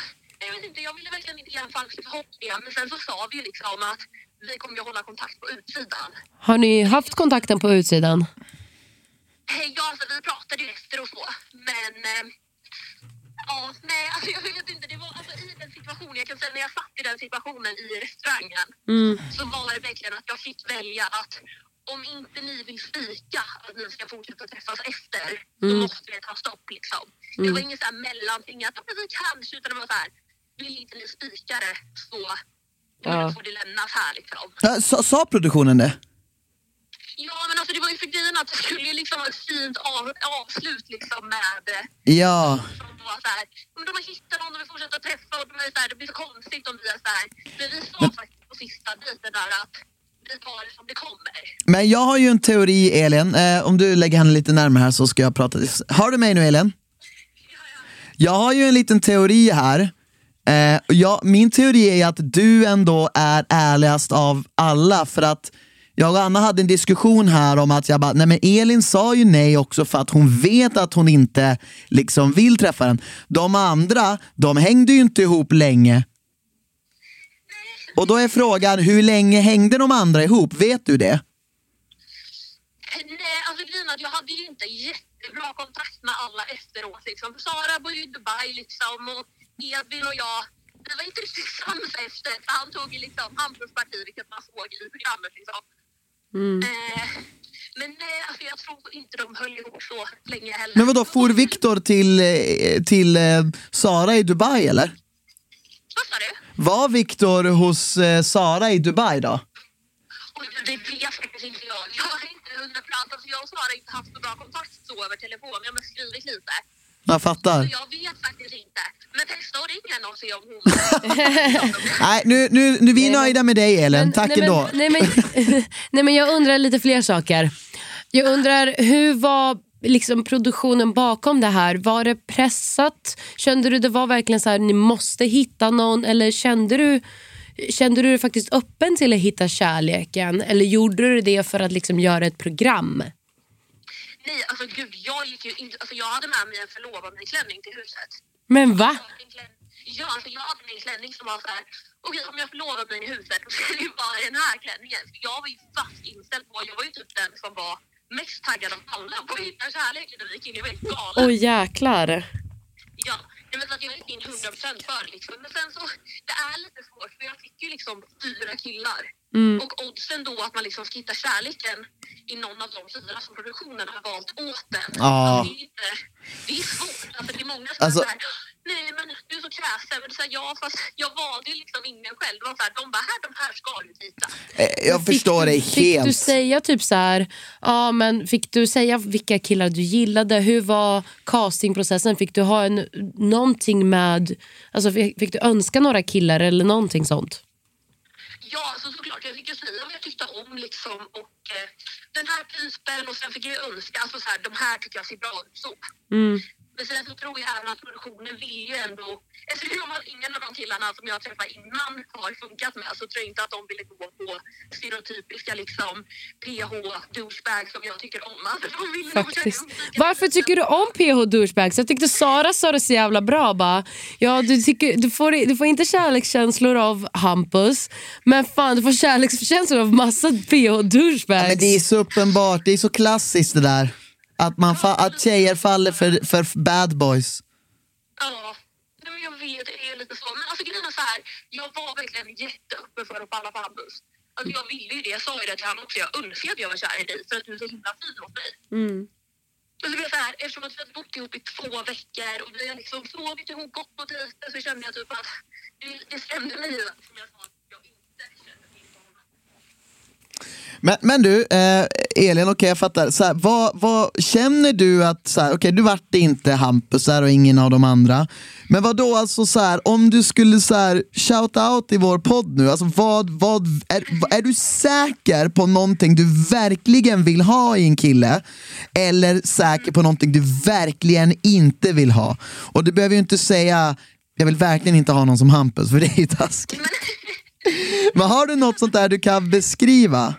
E: jag vet inte, jag ville verkligen inte ge en falsk förhoppning. Men sen så sa vi liksom att vi kommer ju hålla kontakt på utsidan.
B: Har ni haft kontakten på utsidan?
E: Ja, alltså vi pratade ju efter och så. Men eh, ja, nej, alltså jag vet inte. Det var alltså i den situationen, jag kan säga när jag satt i den situationen i restaurangen så var det verkligen att jag fick välja att om inte ni vill spika att ni ska fortsätta träffas efter, då måste det ta stopp liksom. Det var inget så här mellanting att vi kanske, utan det var så här, vill inte ni spika det så
B: Ja.
E: då får det lämnas här liksom.
A: Ja, Sa, sa produktionen det?
E: Ja men alltså det var ju för grejen att det skulle ju liksom vara ett fint av, avslut liksom med eh,
A: Ja.
E: som var så här, men de har hittat någon och vi fortsätter träffa och de är så här, det blir så konstigt om vi är så här. Men vi sa faktiskt på sista dejten där att vi tar det som det kommer.
A: Men jag har ju en teori Elin, eh, om du lägger henne lite närmare här så ska jag prata. Har du mig nu Elin? Jag har ju en liten teori här. Eh, ja, min teori är att du ändå är ärligast av alla för att jag och Anna hade en diskussion här om att jag bara, nej men Elin sa ju nej också för att hon vet att hon inte liksom vill träffa den. De andra, de hängde ju inte ihop länge. Och då är frågan, hur länge hängde de andra ihop? Vet du det?
E: Nej, alltså grejen att jag hade ju inte jättebra kontakt med alla efteråt. Liksom. Sara bor ju i Dubai liksom och Edvin och jag, vi var inte riktigt sams efter. för Han tog ju liksom Hampus parti, vilket man såg i programmet. Liksom. Eh, men nej, alltså jag tror inte de höll ihop så länge heller.
A: Men vadå, for Viktor till, eh, till eh, Sara i Dubai eller?
E: Vad sa du?
A: Var Viktor hos eh, Sara i Dubai då?
E: Oj, det vet faktiskt inte jag. Jag har inte hundra procent. Alltså jag och Sara har inte haft så bra kontakt så över telefon. Jag har skrivit lite.
A: Jag fattar.
E: Så jag vet faktiskt inte. Men testa att ringa henne och se om hon...
A: Nej, nu, nu, nu, vi är nöjda med dig Elin,
B: Men-
A: tack
B: nej,
A: ändå.
B: Men, nej, men, nej men jag undrar lite fler saker. Jag undrar, hur var liksom produktionen bakom det här? Var det pressat? Kände du det var verkligen så här, ni måste hitta någon? Eller kände du, kände du dig faktiskt öppen till att hitta kärleken? Eller gjorde du det för att liksom göra ett program?
E: Nej, alltså gud, jag gick ju inte... Alltså jag hade med mig en förlovningsklänning till huset.
B: Men va?
E: Ja, alltså jag hade en klänning som var så här. Okej, om jag förlovar mig i huset då ska det ju vara den här klänningen. För jag var ju fast inställd på... Jag var ju typ den som var mest taggad av alla på att hitta kärlek helt galen.
B: Oj jäklar.
E: Ja, nej, men så att jag gick in 100% för liksom. Men sen så, det är lite svårt för jag fick ju liksom fyra killar. Och oddsen då att man liksom ska hitta kärleken i någon av de fyra som produktionen har valt åt en.
A: Ja.
E: Alltså, det, är inte, det är svårt. Alltså, det är många som
A: Alltså-
E: är såhär, nej men du är så kräsen. Men så här, ja fast jag valde ju liksom ingen själv. Det var så här, de bara, här, de här ska du hitta.
A: Eh, Jag förstår dig
B: Fick du
A: helt.
B: säga typ så här, ja men fick du säga vilka killar du gillade? Hur var castingprocessen? Fick du ha en, någonting med, alltså fick, fick du önska några killar eller någonting sånt?
E: Ja, alltså såklart. Jag fick ju säga vad jag tyckte om liksom och eh, den här typen och sen fick jag ju önska, alltså så här, de här tycker jag ser bra ut så. Men sen så tror jag även att produktionen vill ju ändå, eftersom ingen av de killarna som jag träffade innan har funkat med så tror jag inte att de ville gå på stereotypiska liksom PH douchebag som jag tycker om. Alltså, de ville
B: Faktiskt. Varför tycker du om PH douchebags? Jag tyckte Sara sa det så jävla bra. Bara, ja, du, tycker, du, får, du får inte kärlekskänslor av Hampus, men fan du får kärlekskänslor av massa PH douchebags.
A: Men det är så uppenbart, det är så klassiskt det där. Att, man fa- att tjejer faller för, för bad boys.
E: Ja, nej, men jag vet, det är lite så. Men alltså grejen är så här, jag var verkligen jätteöppen för att falla på Hampus. Alltså jag ville ju det, jag sa ju det till honom också, jag önskar att jag var kär i dig för att du är så himla fin mot mig. Men så blev det så här, eftersom att vi hade bott ihop i två veckor och vi har liksom sovit ihop, gått på dejter så kände jag typ att det, det stämde mig som jag sa att jag inte kände till honom.
A: Men, men du, eh, Elin, okej jag fattar. Så här, vad, vad Känner du att, så här, okej du vart inte Hampus här och ingen av de andra. Men vad då alltså så här, om du skulle så här, shout out i vår podd nu, alltså vad, vad, är, är du säker på någonting du verkligen vill ha i en kille? Eller säker på någonting du verkligen inte vill ha? Och du behöver ju inte säga, jag vill verkligen inte ha någon som Hampus, för det är ju taskigt. Men har du något sånt där du kan beskriva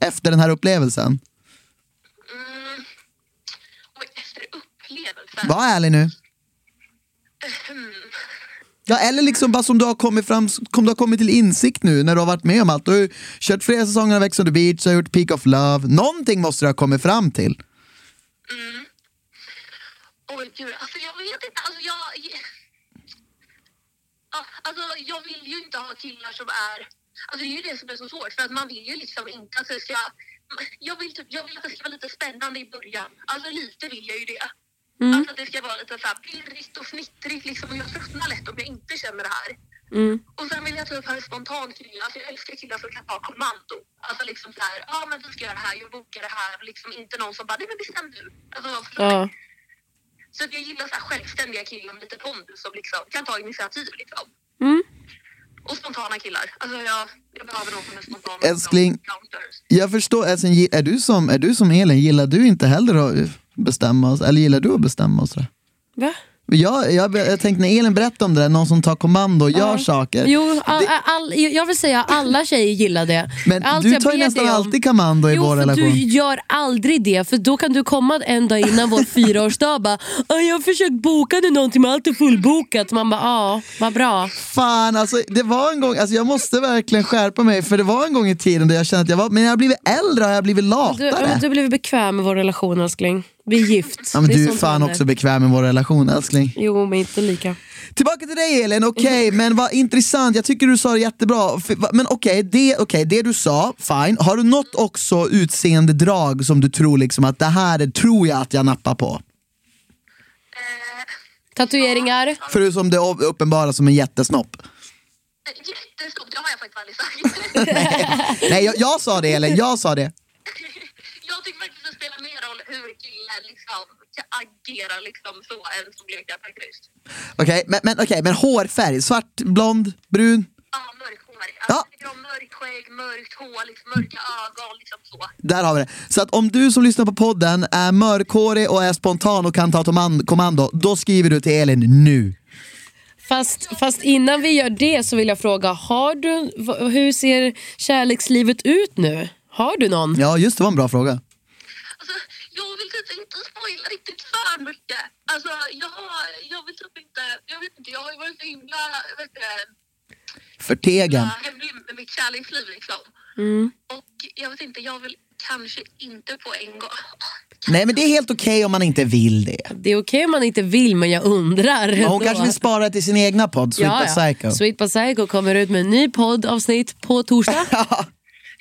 A: efter den här upplevelsen?
E: Mm. Och efter upplevelsen.
A: Var ärlig nu. Ja, eller liksom bara som du har kommit fram, som du har kommit till insikt nu när du har varit med om allt. Du har kört flera säsonger av Ex on the beach, du har gjort Peak of Love. Någonting måste du ha kommit fram till.
E: Oj gud, alltså jag vet inte. Alltså jag... Ja, alltså jag vill ju inte ha killar som är... Alltså det är ju det som är så svårt för att man vill ju liksom inte att det ska... Jag vill, typ, jag vill att det ska vara lite spännande i början. Alltså lite vill jag ju det. Alltså att det ska vara lite så här pirrigt och fnittrigt liksom och jag tröttnar lätt om jag inte känner det här. Och sen vill jag typ ha en spontan kille. Alltså jag älskar killar som kan ta kommando. Alltså liksom så här, ja men du ska göra det här, jag bokar det här. Liksom inte någon som bara, nej men bestäm du. Alltså, du?
B: Ja.
E: Så att jag gillar så här självständiga killar med lite pondus som liksom kan ta initiativ. Liksom. Och spontana killar. Alltså jag, jag behöver någon som är spontan.
A: Älskling. Jag förstår, alltså, är, du som, är du som Elin, gillar du inte heller att bestämma oss? Eller gillar du att bestämma oss?
B: Va?
A: Jag, jag, jag tänkte när Elin berättade om det där, någon som tar kommando och gör saker.
B: Jo, all, all, jag vill säga alla tjejer gillar det.
A: Men
B: Allt
A: du
B: jag
A: tar ju nästan alltid kommando i
B: jo,
A: vår relation.
B: du gör aldrig det, för då kan du komma en dag innan vår fyraårsdag bara "Ah, “Jag har försökt boka nu någonting men allt är fullbokat”. Man bara “Ja, vad bra”.
A: Fan, alltså, det var en gång, alltså, jag måste verkligen skärpa mig för det var en gång i tiden där jag kände att jag var, men jag har blivit äldre och jag har blivit
B: Du,
A: latare.
B: ja, men du har blivit bekväm med vår relation älskling. Vi är gift.
A: Ja, men
B: är
A: du är fan
B: händer.
A: också bekväm med vår relation älskling.
B: Jo, men inte lika.
A: Tillbaka till dig Elin, okej men vad intressant, jag tycker du sa det jättebra. Men okej, det, okej, det du sa, fine. Har du något också utseende drag som du tror liksom att det här är, tror jag att jag nappar på?
B: Tatueringar?
A: Förutom det uppenbara som en jättesnopp.
E: Jättestort, det har jag faktiskt aldrig sagt.
A: Nej jag, jag sa det Elin, jag sa det.
E: jag tycker faktiskt det spelar mer roll hur killen liksom agerar liksom så än storlekar faktiskt.
A: Okej, men, men, okej, men hårfärg, svart, blond, brun?
E: Ja, mörkhårig.
A: Ja.
E: Jag tycker om mörkt skägg, mörkt hår, liksom mörka ögon, liksom så.
A: Där har vi det. Så att om du som lyssnar på podden är mörkhårig och är spontan och kan ta kommando, då skriver du till Elin nu.
B: Fast, fast innan vi gör det så vill jag fråga, har du, hur ser kärlekslivet ut nu? Har du någon?
A: Ja, just det var en bra fråga.
E: Alltså, jag vill typ inte spoila riktigt för mycket. Alltså, jag, jag vill typ inte, jag vet inte, jag har ju varit så himla, vet du,
A: Förtegen.
E: hemlig med mitt kärleksliv liksom. Och jag vet inte, jag vill kanske inte på en gång.
A: Nej men det är helt okej om man inte vill det.
B: Det är okej om man inte vill, men jag undrar.
A: Men hon
B: ändå.
A: kanske vill spara till sin egna podd, Sweet but Psycho.
B: Sweet but Psycho kommer ut med en ny poddavsnitt på torsdag.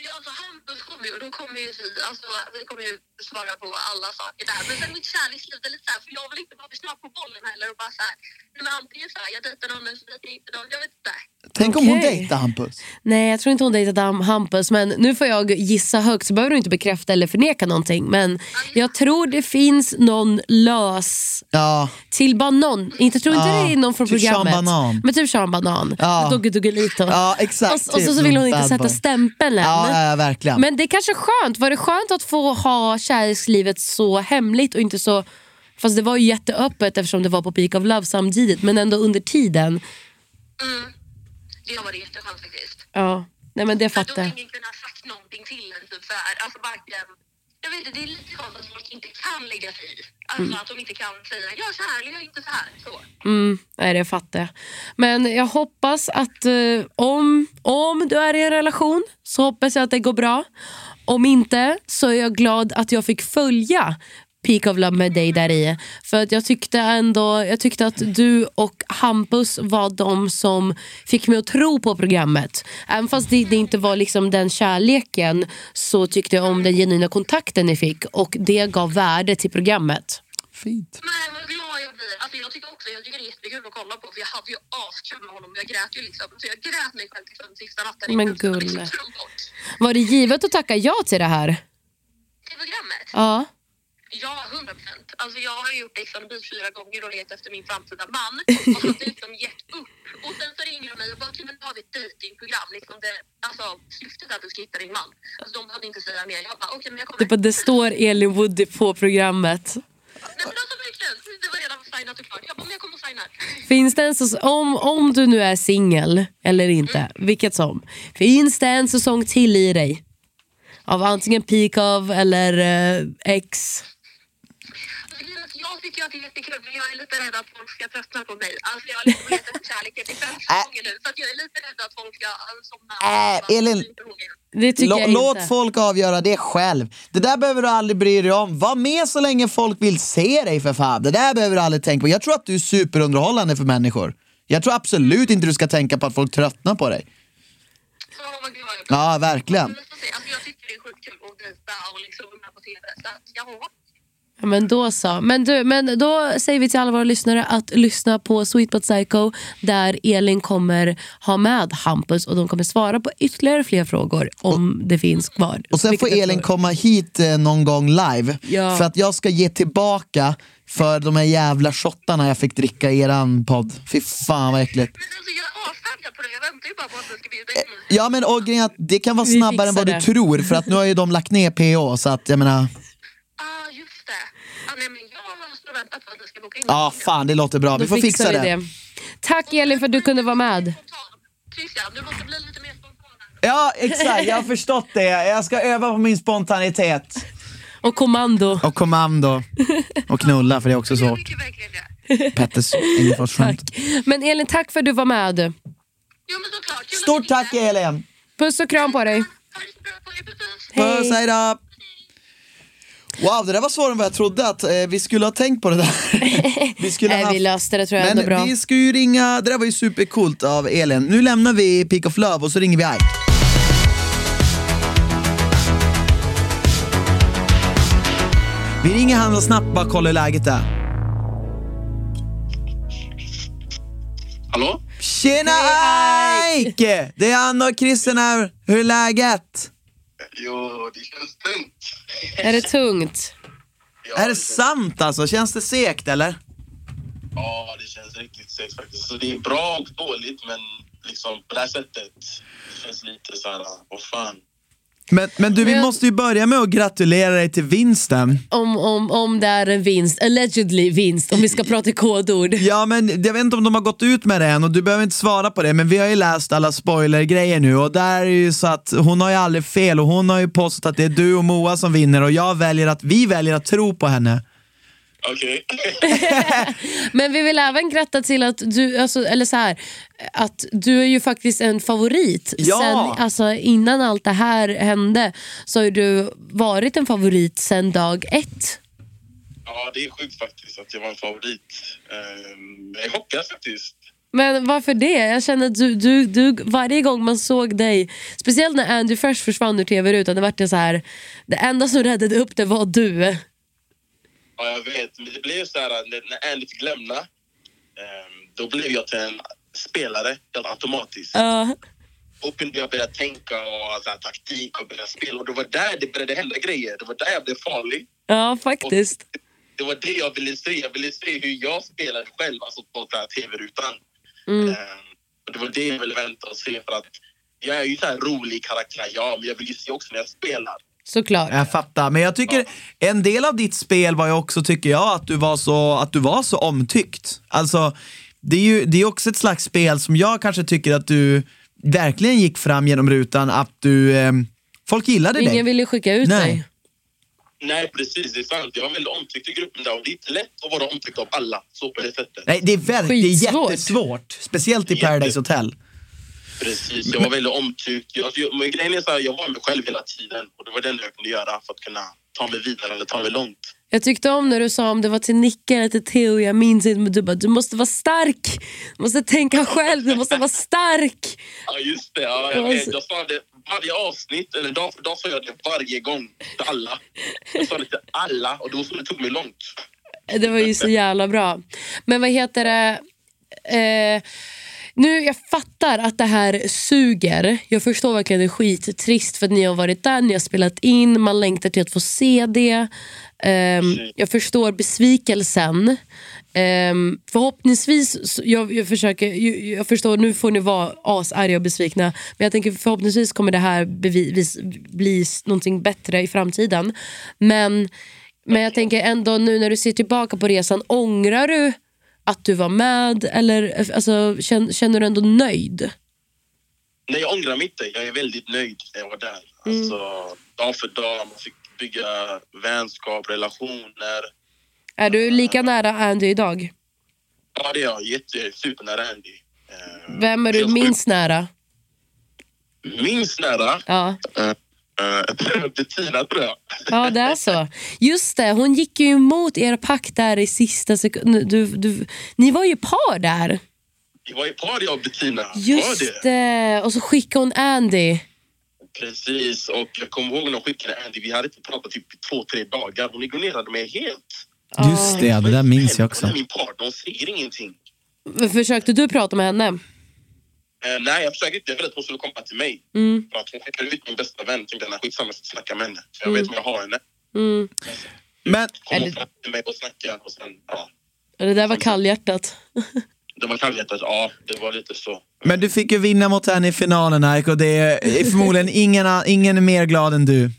E: Ja, alltså Hampus kommer ju och då kommer ju vi, alltså vi kommer ju svara på alla saker där. Men sen mitt kärleksliv är lite såhär, för jag vill inte bara bli snabb på bollen heller och bara såhär, nej men antingen såhär, jag dejtar någon eller så dejtar jag inte någon, jag vet inte.
A: Tänk om hon dejtar Hampus.
B: Nej, jag tror inte hon dejtade Ham- Hampus. Men nu får jag gissa högt så behöver du inte bekräfta eller förneka någonting. Men jag tror det finns någon lös
A: Ja,
B: till banan. Inte tror inte
A: Ja,
B: det är någon från
A: typ Sean
B: programmet.
A: Banan.
B: Men typ Sean Banan.
A: Ja.
B: Dogge Doggelito.
A: Ja, exakt.
B: Och, och så,
A: Typ
B: så vill hon inte sätta stämpeln än.
A: ja, ja verkligen.
B: Men det är kanske skönt. Var det skönt att få ha kärlekslivet så hemligt och inte så... Fast det var ju jätteöppet eftersom det var på Peak of Love samtidigt. Men ändå under tiden.
E: Mm. Det har varit jätteskönt faktiskt.
B: Ja, nej men det
E: då
B: fattar
E: har
B: jag.
E: ingen kunnat sagt någonting till en typ så här, alltså varken, jag vet inte, det är lite skönt att folk inte kan lägga sig i. Alltså
B: Mm.
E: att de inte kan säga, gör så här eller gör inte så här. Så.
B: Mm, nej, det fattar jag. Men jag hoppas att eh, om, om du är i en relation så hoppas jag att det går bra. Om inte så är jag glad att jag fick följa Peak of Love med dig där i. För att jag tyckte ändå jag tyckte att du och Hampus var de som fick mig att tro på programmet. Även fast det, det inte var liksom den kärleken så tyckte jag om den genuina kontakten ni fick och det gav värde till programmet.
A: Fint.
E: Men vad glad jag blir. Alltså jag tycker också jag tycker det är jättekul att kolla på för jag hade ju askul med honom. Jag grät ju liksom. Så jag grät mig själv till sömns sista natten.
B: Men gulle.
E: liksom bort.
B: Var det givet att tacka ja till det här?
E: Till programmet?
B: Ja.
E: Ja, hundra procent. Alltså jag har gjort Ex on the beach fyra gånger och letat efter min framtida man och hade liksom gett upp. Och sen så ringer de mig och bara, okej men har vi ett dejtingprogram. Liksom det, alltså syftet är att du ska hitta din man. Alltså de behövde inte säga mer. Jag bara, okej men jag kommer.
B: Det, bara- det står Elin Woody på programmet.
E: Nej men alltså verkligen, det var redan signat och klart. Jag bara, men jag kommer och signar.
B: Finns det en säsong, om, om du nu är singel eller inte, vilket som. Finns det en säsong till i dig? Av antingen Peak of eller eh, X.
E: Att jag tycker att det är jättekul men jag är lite rädd att folk ska tröttna på mig. Alltså jag är lite letat efter kärleken i fem säsonger nu så att jag är lite rädd att folk ska alltså, somna.
A: Äh, Elin.
B: Det tycker
A: Lå-
B: jag
A: låt
B: inte.
A: folk avgöra det själv. Det där behöver du aldrig bry dig om. Var med så länge folk vill se dig för fan. Det där behöver du aldrig tänka på. Jag tror att du är superunderhållande för människor. Jag tror absolut inte du ska tänka på att folk tröttnar på dig. Ja, verkligen.
E: Alltså jag tycker det är sjukt kul att dejta och liksom på TV. Så att, ja.
B: Ja, Men då så. Men, du, men då säger vi till alla våra lyssnare att lyssna på Sweet But Psycho där Elin kommer ha med Hampus och de kommer svara på ytterligare fler frågor om det finns kvar.
A: Och sen får Elin
B: tror.
A: komma hit eh, någon gång live.
B: Ja.
A: För att jag ska ge tillbaka för de här jävla shottarna jag fick dricka i eran podd. Fy fan vad äckligt. Ja men och att det kan vara snabbare än vad du tror för att nu har ju de lagt ner PO så att jag menar
E: Nej, men jag står och väntat på att ni ska boka in.
A: Ja, fan det låter bra. Vi får fixa
B: vi
A: det.
B: Tack Elin för att du kunde vara med.
E: Christian, du måste bli lite mer spontan.
A: Ja, exakt. Jag har förstått det. Jag ska öva på min spontanitet.
B: Och kommando.
A: Och kommando. Och knulla, för det är också
E: Jag
A: svårt.
E: tycker verkligen det.
A: Petters Engelfors-skämt.
B: Men Elin, tack för att du var med.
E: Jo men såklart. Kul att
A: Stort tack
E: ringde.
A: Elin.
B: Puss och kram på dig.
E: Ha det så bra på er. Puss.
A: Puss, hej då. Wow, det där var svårare än vad jag trodde att eh, vi skulle ha tänkt på det där. vi skulle
B: Nej,
A: ha
B: vi löste det tror jag ändå
A: Men
B: bra.
A: vi ska ju ringa, det där var ju supercoolt av Elin. Nu lämnar vi Peak of Love och så ringer vi Ike. Vi ringer han och snabbt bara kollar hur läget är.
F: Hallå?
A: Tjena Ike! Det är Anna och Christian här. Hur är läget?
F: Jo, det känns tungt.
B: Är det tungt?
F: Ja,
A: Är det
F: känns-
A: sant alltså? Känns det segt eller?
F: Ja, det känns riktigt segt faktiskt. Så det är bra och dåligt, men liksom på det här sättet. Det känns lite så här, vad fan.
A: Men, men du, vi
B: Men-
A: måste ju börja med att gratulera dig till vinsten.
B: Om, om, om det är en vinst, allegedly vinst, om vi ska prata kodord.
A: Ja, men jag vet inte om de har gått ut med det än och du behöver inte svara på det, men vi har ju läst alla spoilergrejer nu och där är ju så att hon har ju aldrig fel och hon har ju påstått att det är du och Moa som vinner och jag väljer att, vi väljer att tro på henne.
F: Okej.
B: Men vi vill även gratta till att du, alltså, eller så här, att du är ju faktiskt en favorit.
A: Ja.
B: Sen, alltså, innan allt det här hände så har du varit en favorit sen dag ett.
F: ja, det är sjukt faktiskt att jag var en favorit. Ehm, jag hoppas faktiskt.
B: Men varför det? Jag känner att du, du, du, varje gång man såg dig, speciellt när Andy Fresh försvann ur tv-rutan, det var det så här, det enda som räddade upp det var du.
F: Ja, jag vet. Men det blev så här när, när Andy fick lämna. då blev jag till en spelare helt automatiskt.
B: Ja.
F: Och jag börja tänka och så här, taktik och börja spela. Och det var där det började hända grejer. Det var där jag blev farlig.
B: ja, faktiskt.
F: det var det jag ville se. Jag ville se hur jag spelade själv, alltså på den här tv-rutan.
B: Mm.
F: Ehm, och det var det jag ville vänta och se för att jag är ju så här rolig karaktär, ja, men jag vill ju se också när jag spelar.
B: Såklart.
A: Jag fattar, men jag tycker en del av ditt spel var ju också, tycker jag, att du var så, att du var så omtyckt. Alltså, det är ju det är också ett slags spel som jag kanske tycker att du verkligen gick fram genom rutan, att du, eh, folk gillade dig.
B: Ingen ville skicka ut
A: Nej.
B: dig.
F: Nej, precis, det är sant. Jag var väldigt omtyckt i gruppen där och det är inte lätt att vara omtyckt av alla, så på det sättet.
A: Nej, det är, väldigt, det är jättesvårt. Speciellt i Paradise Hotel.
F: Precis, jag var väldigt omtyckt. Jag, jag, men grejen är så här, jag var mig själv hela tiden och det var det enda jag kunde göra för att kunna ta mig vidare eller ta mig långt.
B: Jag tyckte om när du sa om det var till Nicke eller till Theo, jag minns inte, men du bara du måste vara stark. Du måste tänka själv, du måste vara stark.
F: Ja, just det. Ja, jag, vet. jag sa det varje avsnitt, eller dag för dag sa jag det varje gång till alla. Jag sa det till alla och var så det tog mig långt.
B: Det var ju så jävla bra. Men vad heter det? Eh, nu, jag fattar att det här suger. Jag förstår verkligen det är skittrist för att ni har varit där, ni har spelat in, man längtar till att få se det. Ehm, jag förstår besvikelsen. Um, förhoppningsvis, jag, jag, försöker, jag, jag förstår, nu får ni vara asarga och besvikna, men jag tänker förhoppningsvis kommer det här bevis, bli någonting bättre i framtiden. Men, men jag tänker ändå nu när du ser tillbaka på resan, ångrar du att du var med eller alltså, känner, känner du ändå nöjd?
F: Nej, jag ångrar mig inte. Jag är väldigt nöjd när jag var där. Alltså, dag för dag, man fick bygga vänskap, relationer.
B: Är du lika nära Andy idag?
F: Ja, det är jag. Jätte, supernära Andy. Eh,
B: Vem är du minst nära?
F: Minst nära?
B: Ja.
F: Bettina, tror jag.
B: Ja, det är så. Just det, hon gick ju emot er pakt där i sista sekunden. Du, du, ni var ju par där.
F: Vi var ju par, jag och Bettina. Var
B: Just det. Och så skickade hon Andy.
F: Precis, och jag kommer ihåg när hon skickade Andy. Vi hade inte pratat typ i två, tre dagar. Hon ignorerade mig helt.
A: Just det, det där minns jag också.
F: Hon är min partner, hon säger ingenting.
B: Försökte du prata med henne?
F: Eh, nej, jag försökte inte. Jag ville att hon skulle komma till mig.
B: Mm.
F: För att hon skickade ut min bästa vän. Tänkte jag, skitsamma, jag ska snacka med henne. För jag vet om jag har henne.
B: Mm.
A: Men,
F: Kom hon fram till mig och snackade. Och sen, ja,
B: Det där var kallhjärtat.
F: det var kallhjärtat. Ja, det var lite så.
A: men du fick ju vinna mot henne i finalen Ike och det är förmodligen ingen, ingen är mer glad än du.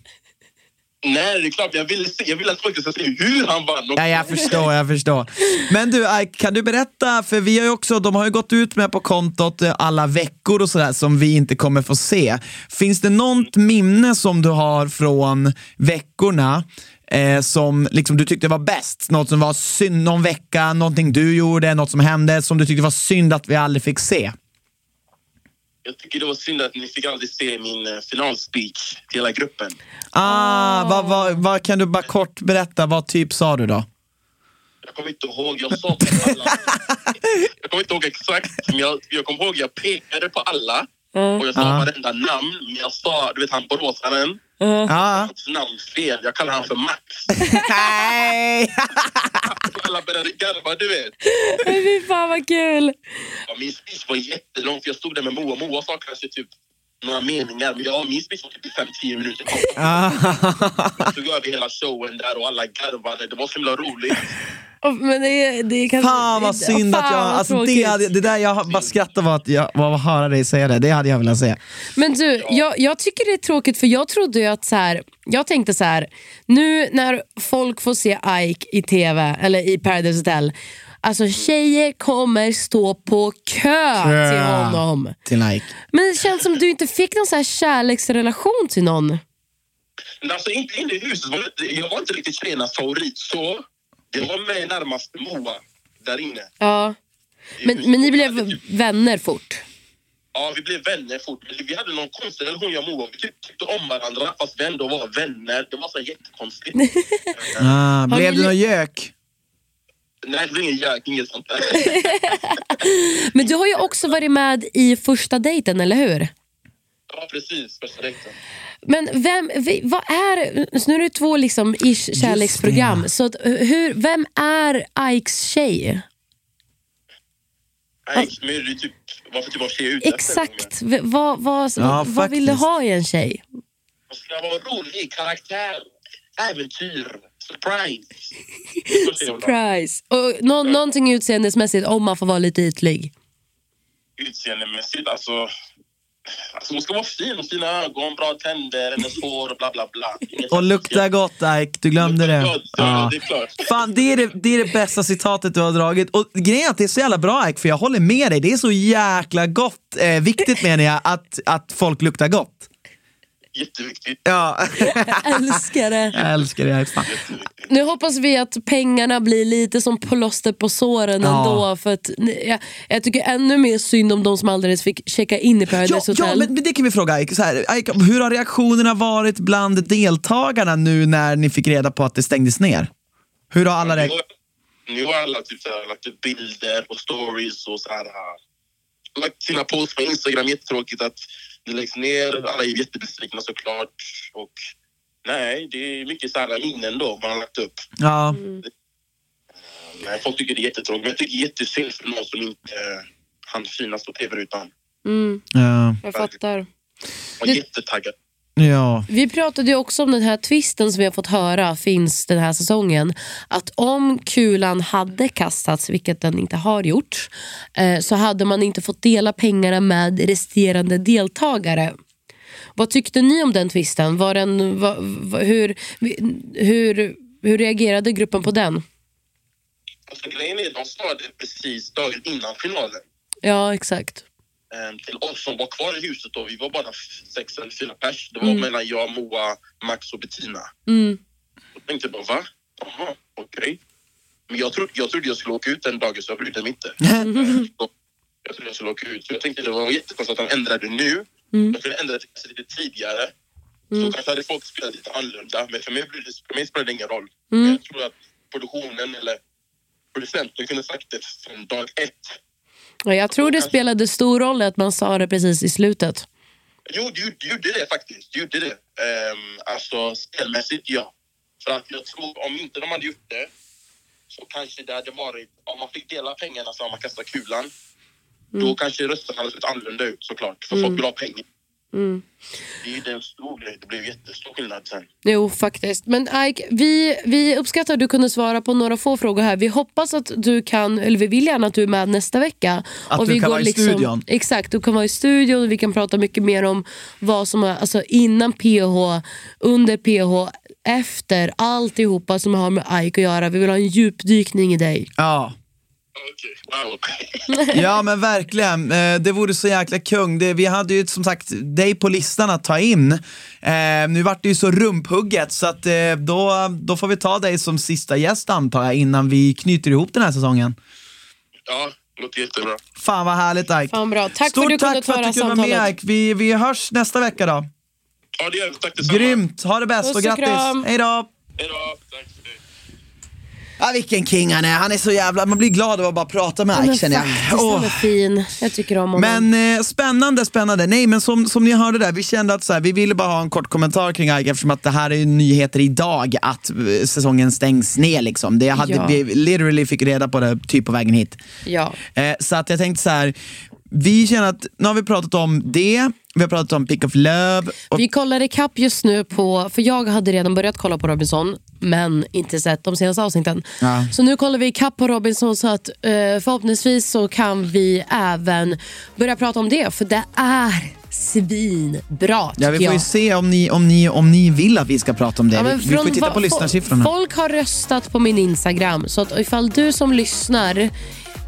F: Nej, det är klart. Jag vill, se, jag vill att folk ska se hur han vann.
A: Ja, jag förstår, jag förstår. Men du, Ike, kan du berätta, för vi har ju också, de har ju gått ut med på kontot eh, alla veckor och sådär som vi inte kommer få se. Finns det något minne som du har från veckorna eh, som liksom du tyckte var bäst? Något som var synd någon vecka, någonting du gjorde, något som hände som du tyckte var synd att vi aldrig fick se?
F: Jag tycker det var synd att ni fick aldrig se min eh, finalspeech till hela gruppen.
A: Ah, vad, vad, vad kan du bara kort berätta, vad typ sa du då?
F: Jag kommer inte ihåg. Jag sa till alla. jag kommer inte ihåg exakt, men jag, jag kommer ihåg jag pekade på alla. Och jag sa
A: Ja.
F: varenda namn. Men jag sa, du vet han boråsaren.
A: Ja.
F: Hans namn fel. Jag kallar han för Max.
A: Nej!
F: alla började garva, du vet.
B: Fy fan vad kul!
F: Ja, min speech var jättelång för jag stod där med Moa. Moa sa kanske typ några meningar. Men ja, min speech var typ 5-10 minuter. Jag tog över hela showen där och alla garvade. Det var så himla roligt.
B: Men det, det kan,
A: Fan vad synd att jag... Alltså det, hade, det där jag bara skrattade var att jag var att höra dig säga det. Det hade jag velat se.
B: Men du, jag, jag tycker det är tråkigt för jag trodde ju att så här, jag tänkte så här, nu när folk får se Ike i TV eller i Paradise Hotel, alltså tjejer kommer stå på kö, till honom.
A: Till Nike.
B: Men det känns som du inte fick någon så här kärleksrelation till någon.
F: Alltså inte inne i huset. Jag var inte riktigt tjejernas favorit. Så det var mig närmast Moa där inne.
B: Ja. Men, men ni blev vänner fort?
F: Ja, vi blev vänner fort. Vi hade någon konstig relation, jag och Moa. Vi typ tyckte om varandra fast vi ändå var vänner. Det var så jättekonstigt.
A: Ah, blev
B: ni
A: det någon gök?
F: Nej, det blev ingen jök, inget sånt där.
B: Men du har ju också varit med i första dejten, eller hur?
F: Ja, precis. Första dejten.
B: Men vem, vad är, nu är det två liksom ish kärleksprogram. Så att, hur, vem är Ikes tjej?
F: Nej, men det är typ, vad för typ av tjej är ute.
B: Exakt. V- vad, vad,
A: Ja,
B: vad vill du ha i en tjej?
F: Man ska vara rolig, karaktär, äventyr, surprise.
B: Surprise. Och nå, någonting utseendesmässigt om man får vara lite ytlig.
F: Utseendemässigt, alltså... Alltså hon ska vara fin, fina ögon, bra tänder, hennes hår, bla bla bla.
A: Och lukta gott Ike, du glömde det.
F: Ja. det är klart.
A: Fan, det är det, det är det bästa citatet du har dragit. Och grejen är att det är så jävla bra Ike, för jag håller med dig. Det är så jäkla gott, eh, viktigt menar jag, att, att folk luktar gott.
F: Jätteviktigt.
A: Ja,
B: Älskar det.
A: jag älskar det. Fan.
B: Nu hoppas vi att pengarna blir lite som plåster på såren
A: Ja.
B: ändå. För att, jag, jag tycker ännu mer synd om de som aldrig fick checka in i Paradise
A: Ja,
B: Hotel.
A: ja men, men det kan vi fråga Ike. Så här, Ike. Hur har reaktionerna varit bland deltagarna nu när ni fick reda på att det stängdes ner? Hur har alla reagerat?
F: har- Nu har alla typ så här, lagt upp bilder och stories och så här, lagt sina posts på Instagram. Jättetråkigt att det läggs ner. Alla är jättebesvikna såklart. Och nej, det är mycket så här minnen då man har lagt upp.
A: Ja.
F: Nej, folk tycker det är jättetråkigt. Men jag tycker det är jättesynd för någon som inte eh, hann synas på tv-rutan.
B: Mm,
A: Ja.
B: jag fattar.
F: Var
B: Det-
F: jättetaggad.
A: Ja.
B: Vi pratade ju också om den här twisten som vi har fått höra finns den här säsongen. Att om kulan hade kastats, vilket den inte har gjort, eh, så hade man inte fått dela pengarna med resterande deltagare. Vad tyckte ni om den twisten? Var den, va, va, hur, hur, hur reagerade gruppen på den?
F: Alltså, grejen är, de sa det precis dagen innan finalen.
B: Ja, exakt.
F: Eh, till oss som var kvar i huset då, vi var bara sex eller fyra pers. Det var mellan jag, Moa, Max och Bettina.
B: Mm.
F: Jag tänkte bara, va? Jaha, okej. Men jag trodde, jag trodde jag skulle åka ut den dagen så jag brydde mig inte. Så jag trodde jag skulle åka ut. Så jag tänkte det var jättekonstigt att han ändrade nu. Jag kunde ändra det lite tidigare. Så kanske hade folk spelat lite annorlunda. Men för mig, det, för mig spelade det ingen roll. Men jag tror att produktionen eller producenten kunde sagt det från dag ett.
B: Ja, Jag tror det spelade stor roll att man sa det precis i slutet.
F: Jo, det gjorde, det faktiskt. Det gjorde det. Um, alltså spelmässigt, ja. För att jag tror, om inte de hade gjort det så kanske det hade varit, om man fick dela pengarna så man kastar kulan, då kanske rösten hade sett annorlunda ut såklart. För folk vill ha pengar. Det är ju en stor grej. Det blev jättestor skillnad sen.
B: Jo, faktiskt. Men Ike, vi, vi uppskattar att du kunde svara på några få frågor här. Vi hoppas att du kan, eller vi vill gärna att du är med nästa vecka.
A: Att
B: vi
A: du kan
B: går liksom-
A: vara i studion.
B: Exakt, du kan vara i studion och vi kan prata mycket mer om vad som är alltså innan PH, under PH, efter alltihopa som har med Ike att göra. Vi vill ha en djupdykning i dig.
A: Ja.
F: Okej, wow.
A: Ja men verkligen, Eh, det vore så jäkla kung. Det, vi hade ju som sagt dig på listan att ta in. Eh, nu vart det ju så rumphugget så att eh, då, då får vi ta dig som sista gäst antar jag innan vi knyter ihop den här säsongen.
F: Ja, låter jättebra.
A: Fan vad härligt Ike.
B: Fan bra. Tack
A: Stort
B: för du
A: tack för att du kunde vara med. Ike. Vi, vi hörs nästa vecka då.
F: Ja, det gör vi. Tack detsamma.
A: Grymt, ha det bäst
B: Puss
A: och
B: och
A: grattis. Hej då.
F: Hej då. Tack.
A: Ja, vilken king han är, han är så jävla, man blir glad av att bara prata med Ike känner jag. Åh.
B: han är fin. Jag tycker om honom.
A: Men eh, spännande, spännande. Nej men som, som ni hörde där, vi kände att så här, vi ville bara ha en kort kommentar kring Ike eftersom att det här är nyheter idag att eh, säsongen stängs ner liksom. Det hade,
B: Ja.
A: Vi literally fick reda på det typ på vägen hit.
B: ja.
A: Eh, så att jag tänkte så här, vi känner att nu har vi pratat om det, vi har pratat om Pick of Love. Och,
B: Vi kollar ikapp just nu på, för jag hade redan börjat kolla på Robinson men inte sett de senaste avsnitten.
A: Ja.
B: Så nu kollar vi ikapp på Robinson så att eh, förhoppningsvis så kan vi även börja prata om det för det är svinbra tycker
A: ja, vi får ju
B: jag.
A: se om ni, om, ni, om ni vill att vi ska prata om det.
B: Ja,
A: vi, vi får
B: från
A: ju titta
B: va-
A: på
B: fo-
A: lyssnarsiffrorna.
B: Folk har röstat på min Instagram så att ifall du som lyssnar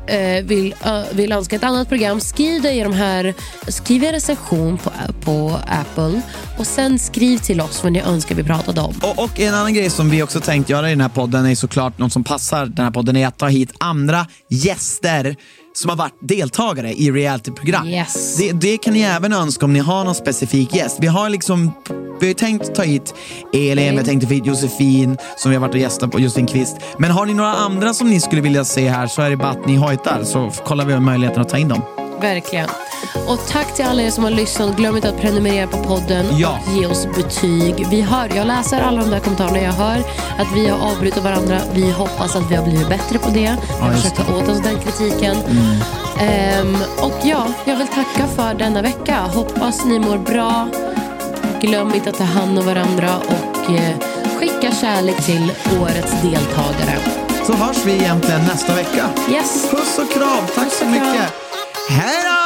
B: eh, vill, ö, vill önska ett annat program, skriv det i de här, skriv en recension på, på Apple och sen skriv till oss vad ni önskar vi pratade om.
A: Och, och en annan grej som vi också tänkt göra i den här podden är såklart något som passar den här podden är att ta hit andra gäster som har varit deltagare i realityprogram.
B: Yes.
A: Det, det kan ni även önska om ni har någon specifik gäst. Vi har liksom vi har tänkt ta hit Elin, vi har tänkt ta hit Josefin som vi har varit och gästat på, Josefin Kvist. Men har ni några andra som ni skulle vilja se här så är det bara att ni hojtar så kollar vi möjligheten att ta in dem.
B: Verkligen. Och tack till alla er som har lyssnat. Glöm inte att prenumerera på podden
A: Ja.
B: och ge oss betyg. Vi hör, jag läser alla de där kommentarerna. Jag hör att vi har avbrutit varandra. Vi hoppas att vi har blivit bättre på det. Vi har försökt ta åt oss den kritiken. Ehm, och ja, jag vill tacka för denna vecka. Hoppas ni mår bra. Glöm inte att ta hand om varandra och eh, skicka kärlek till årets deltagare.
A: Så hörs vi egentligen nästa vecka.
B: Yes.
A: Puss och kram, tack
B: Puss
A: så
B: och kram.
A: Mycket.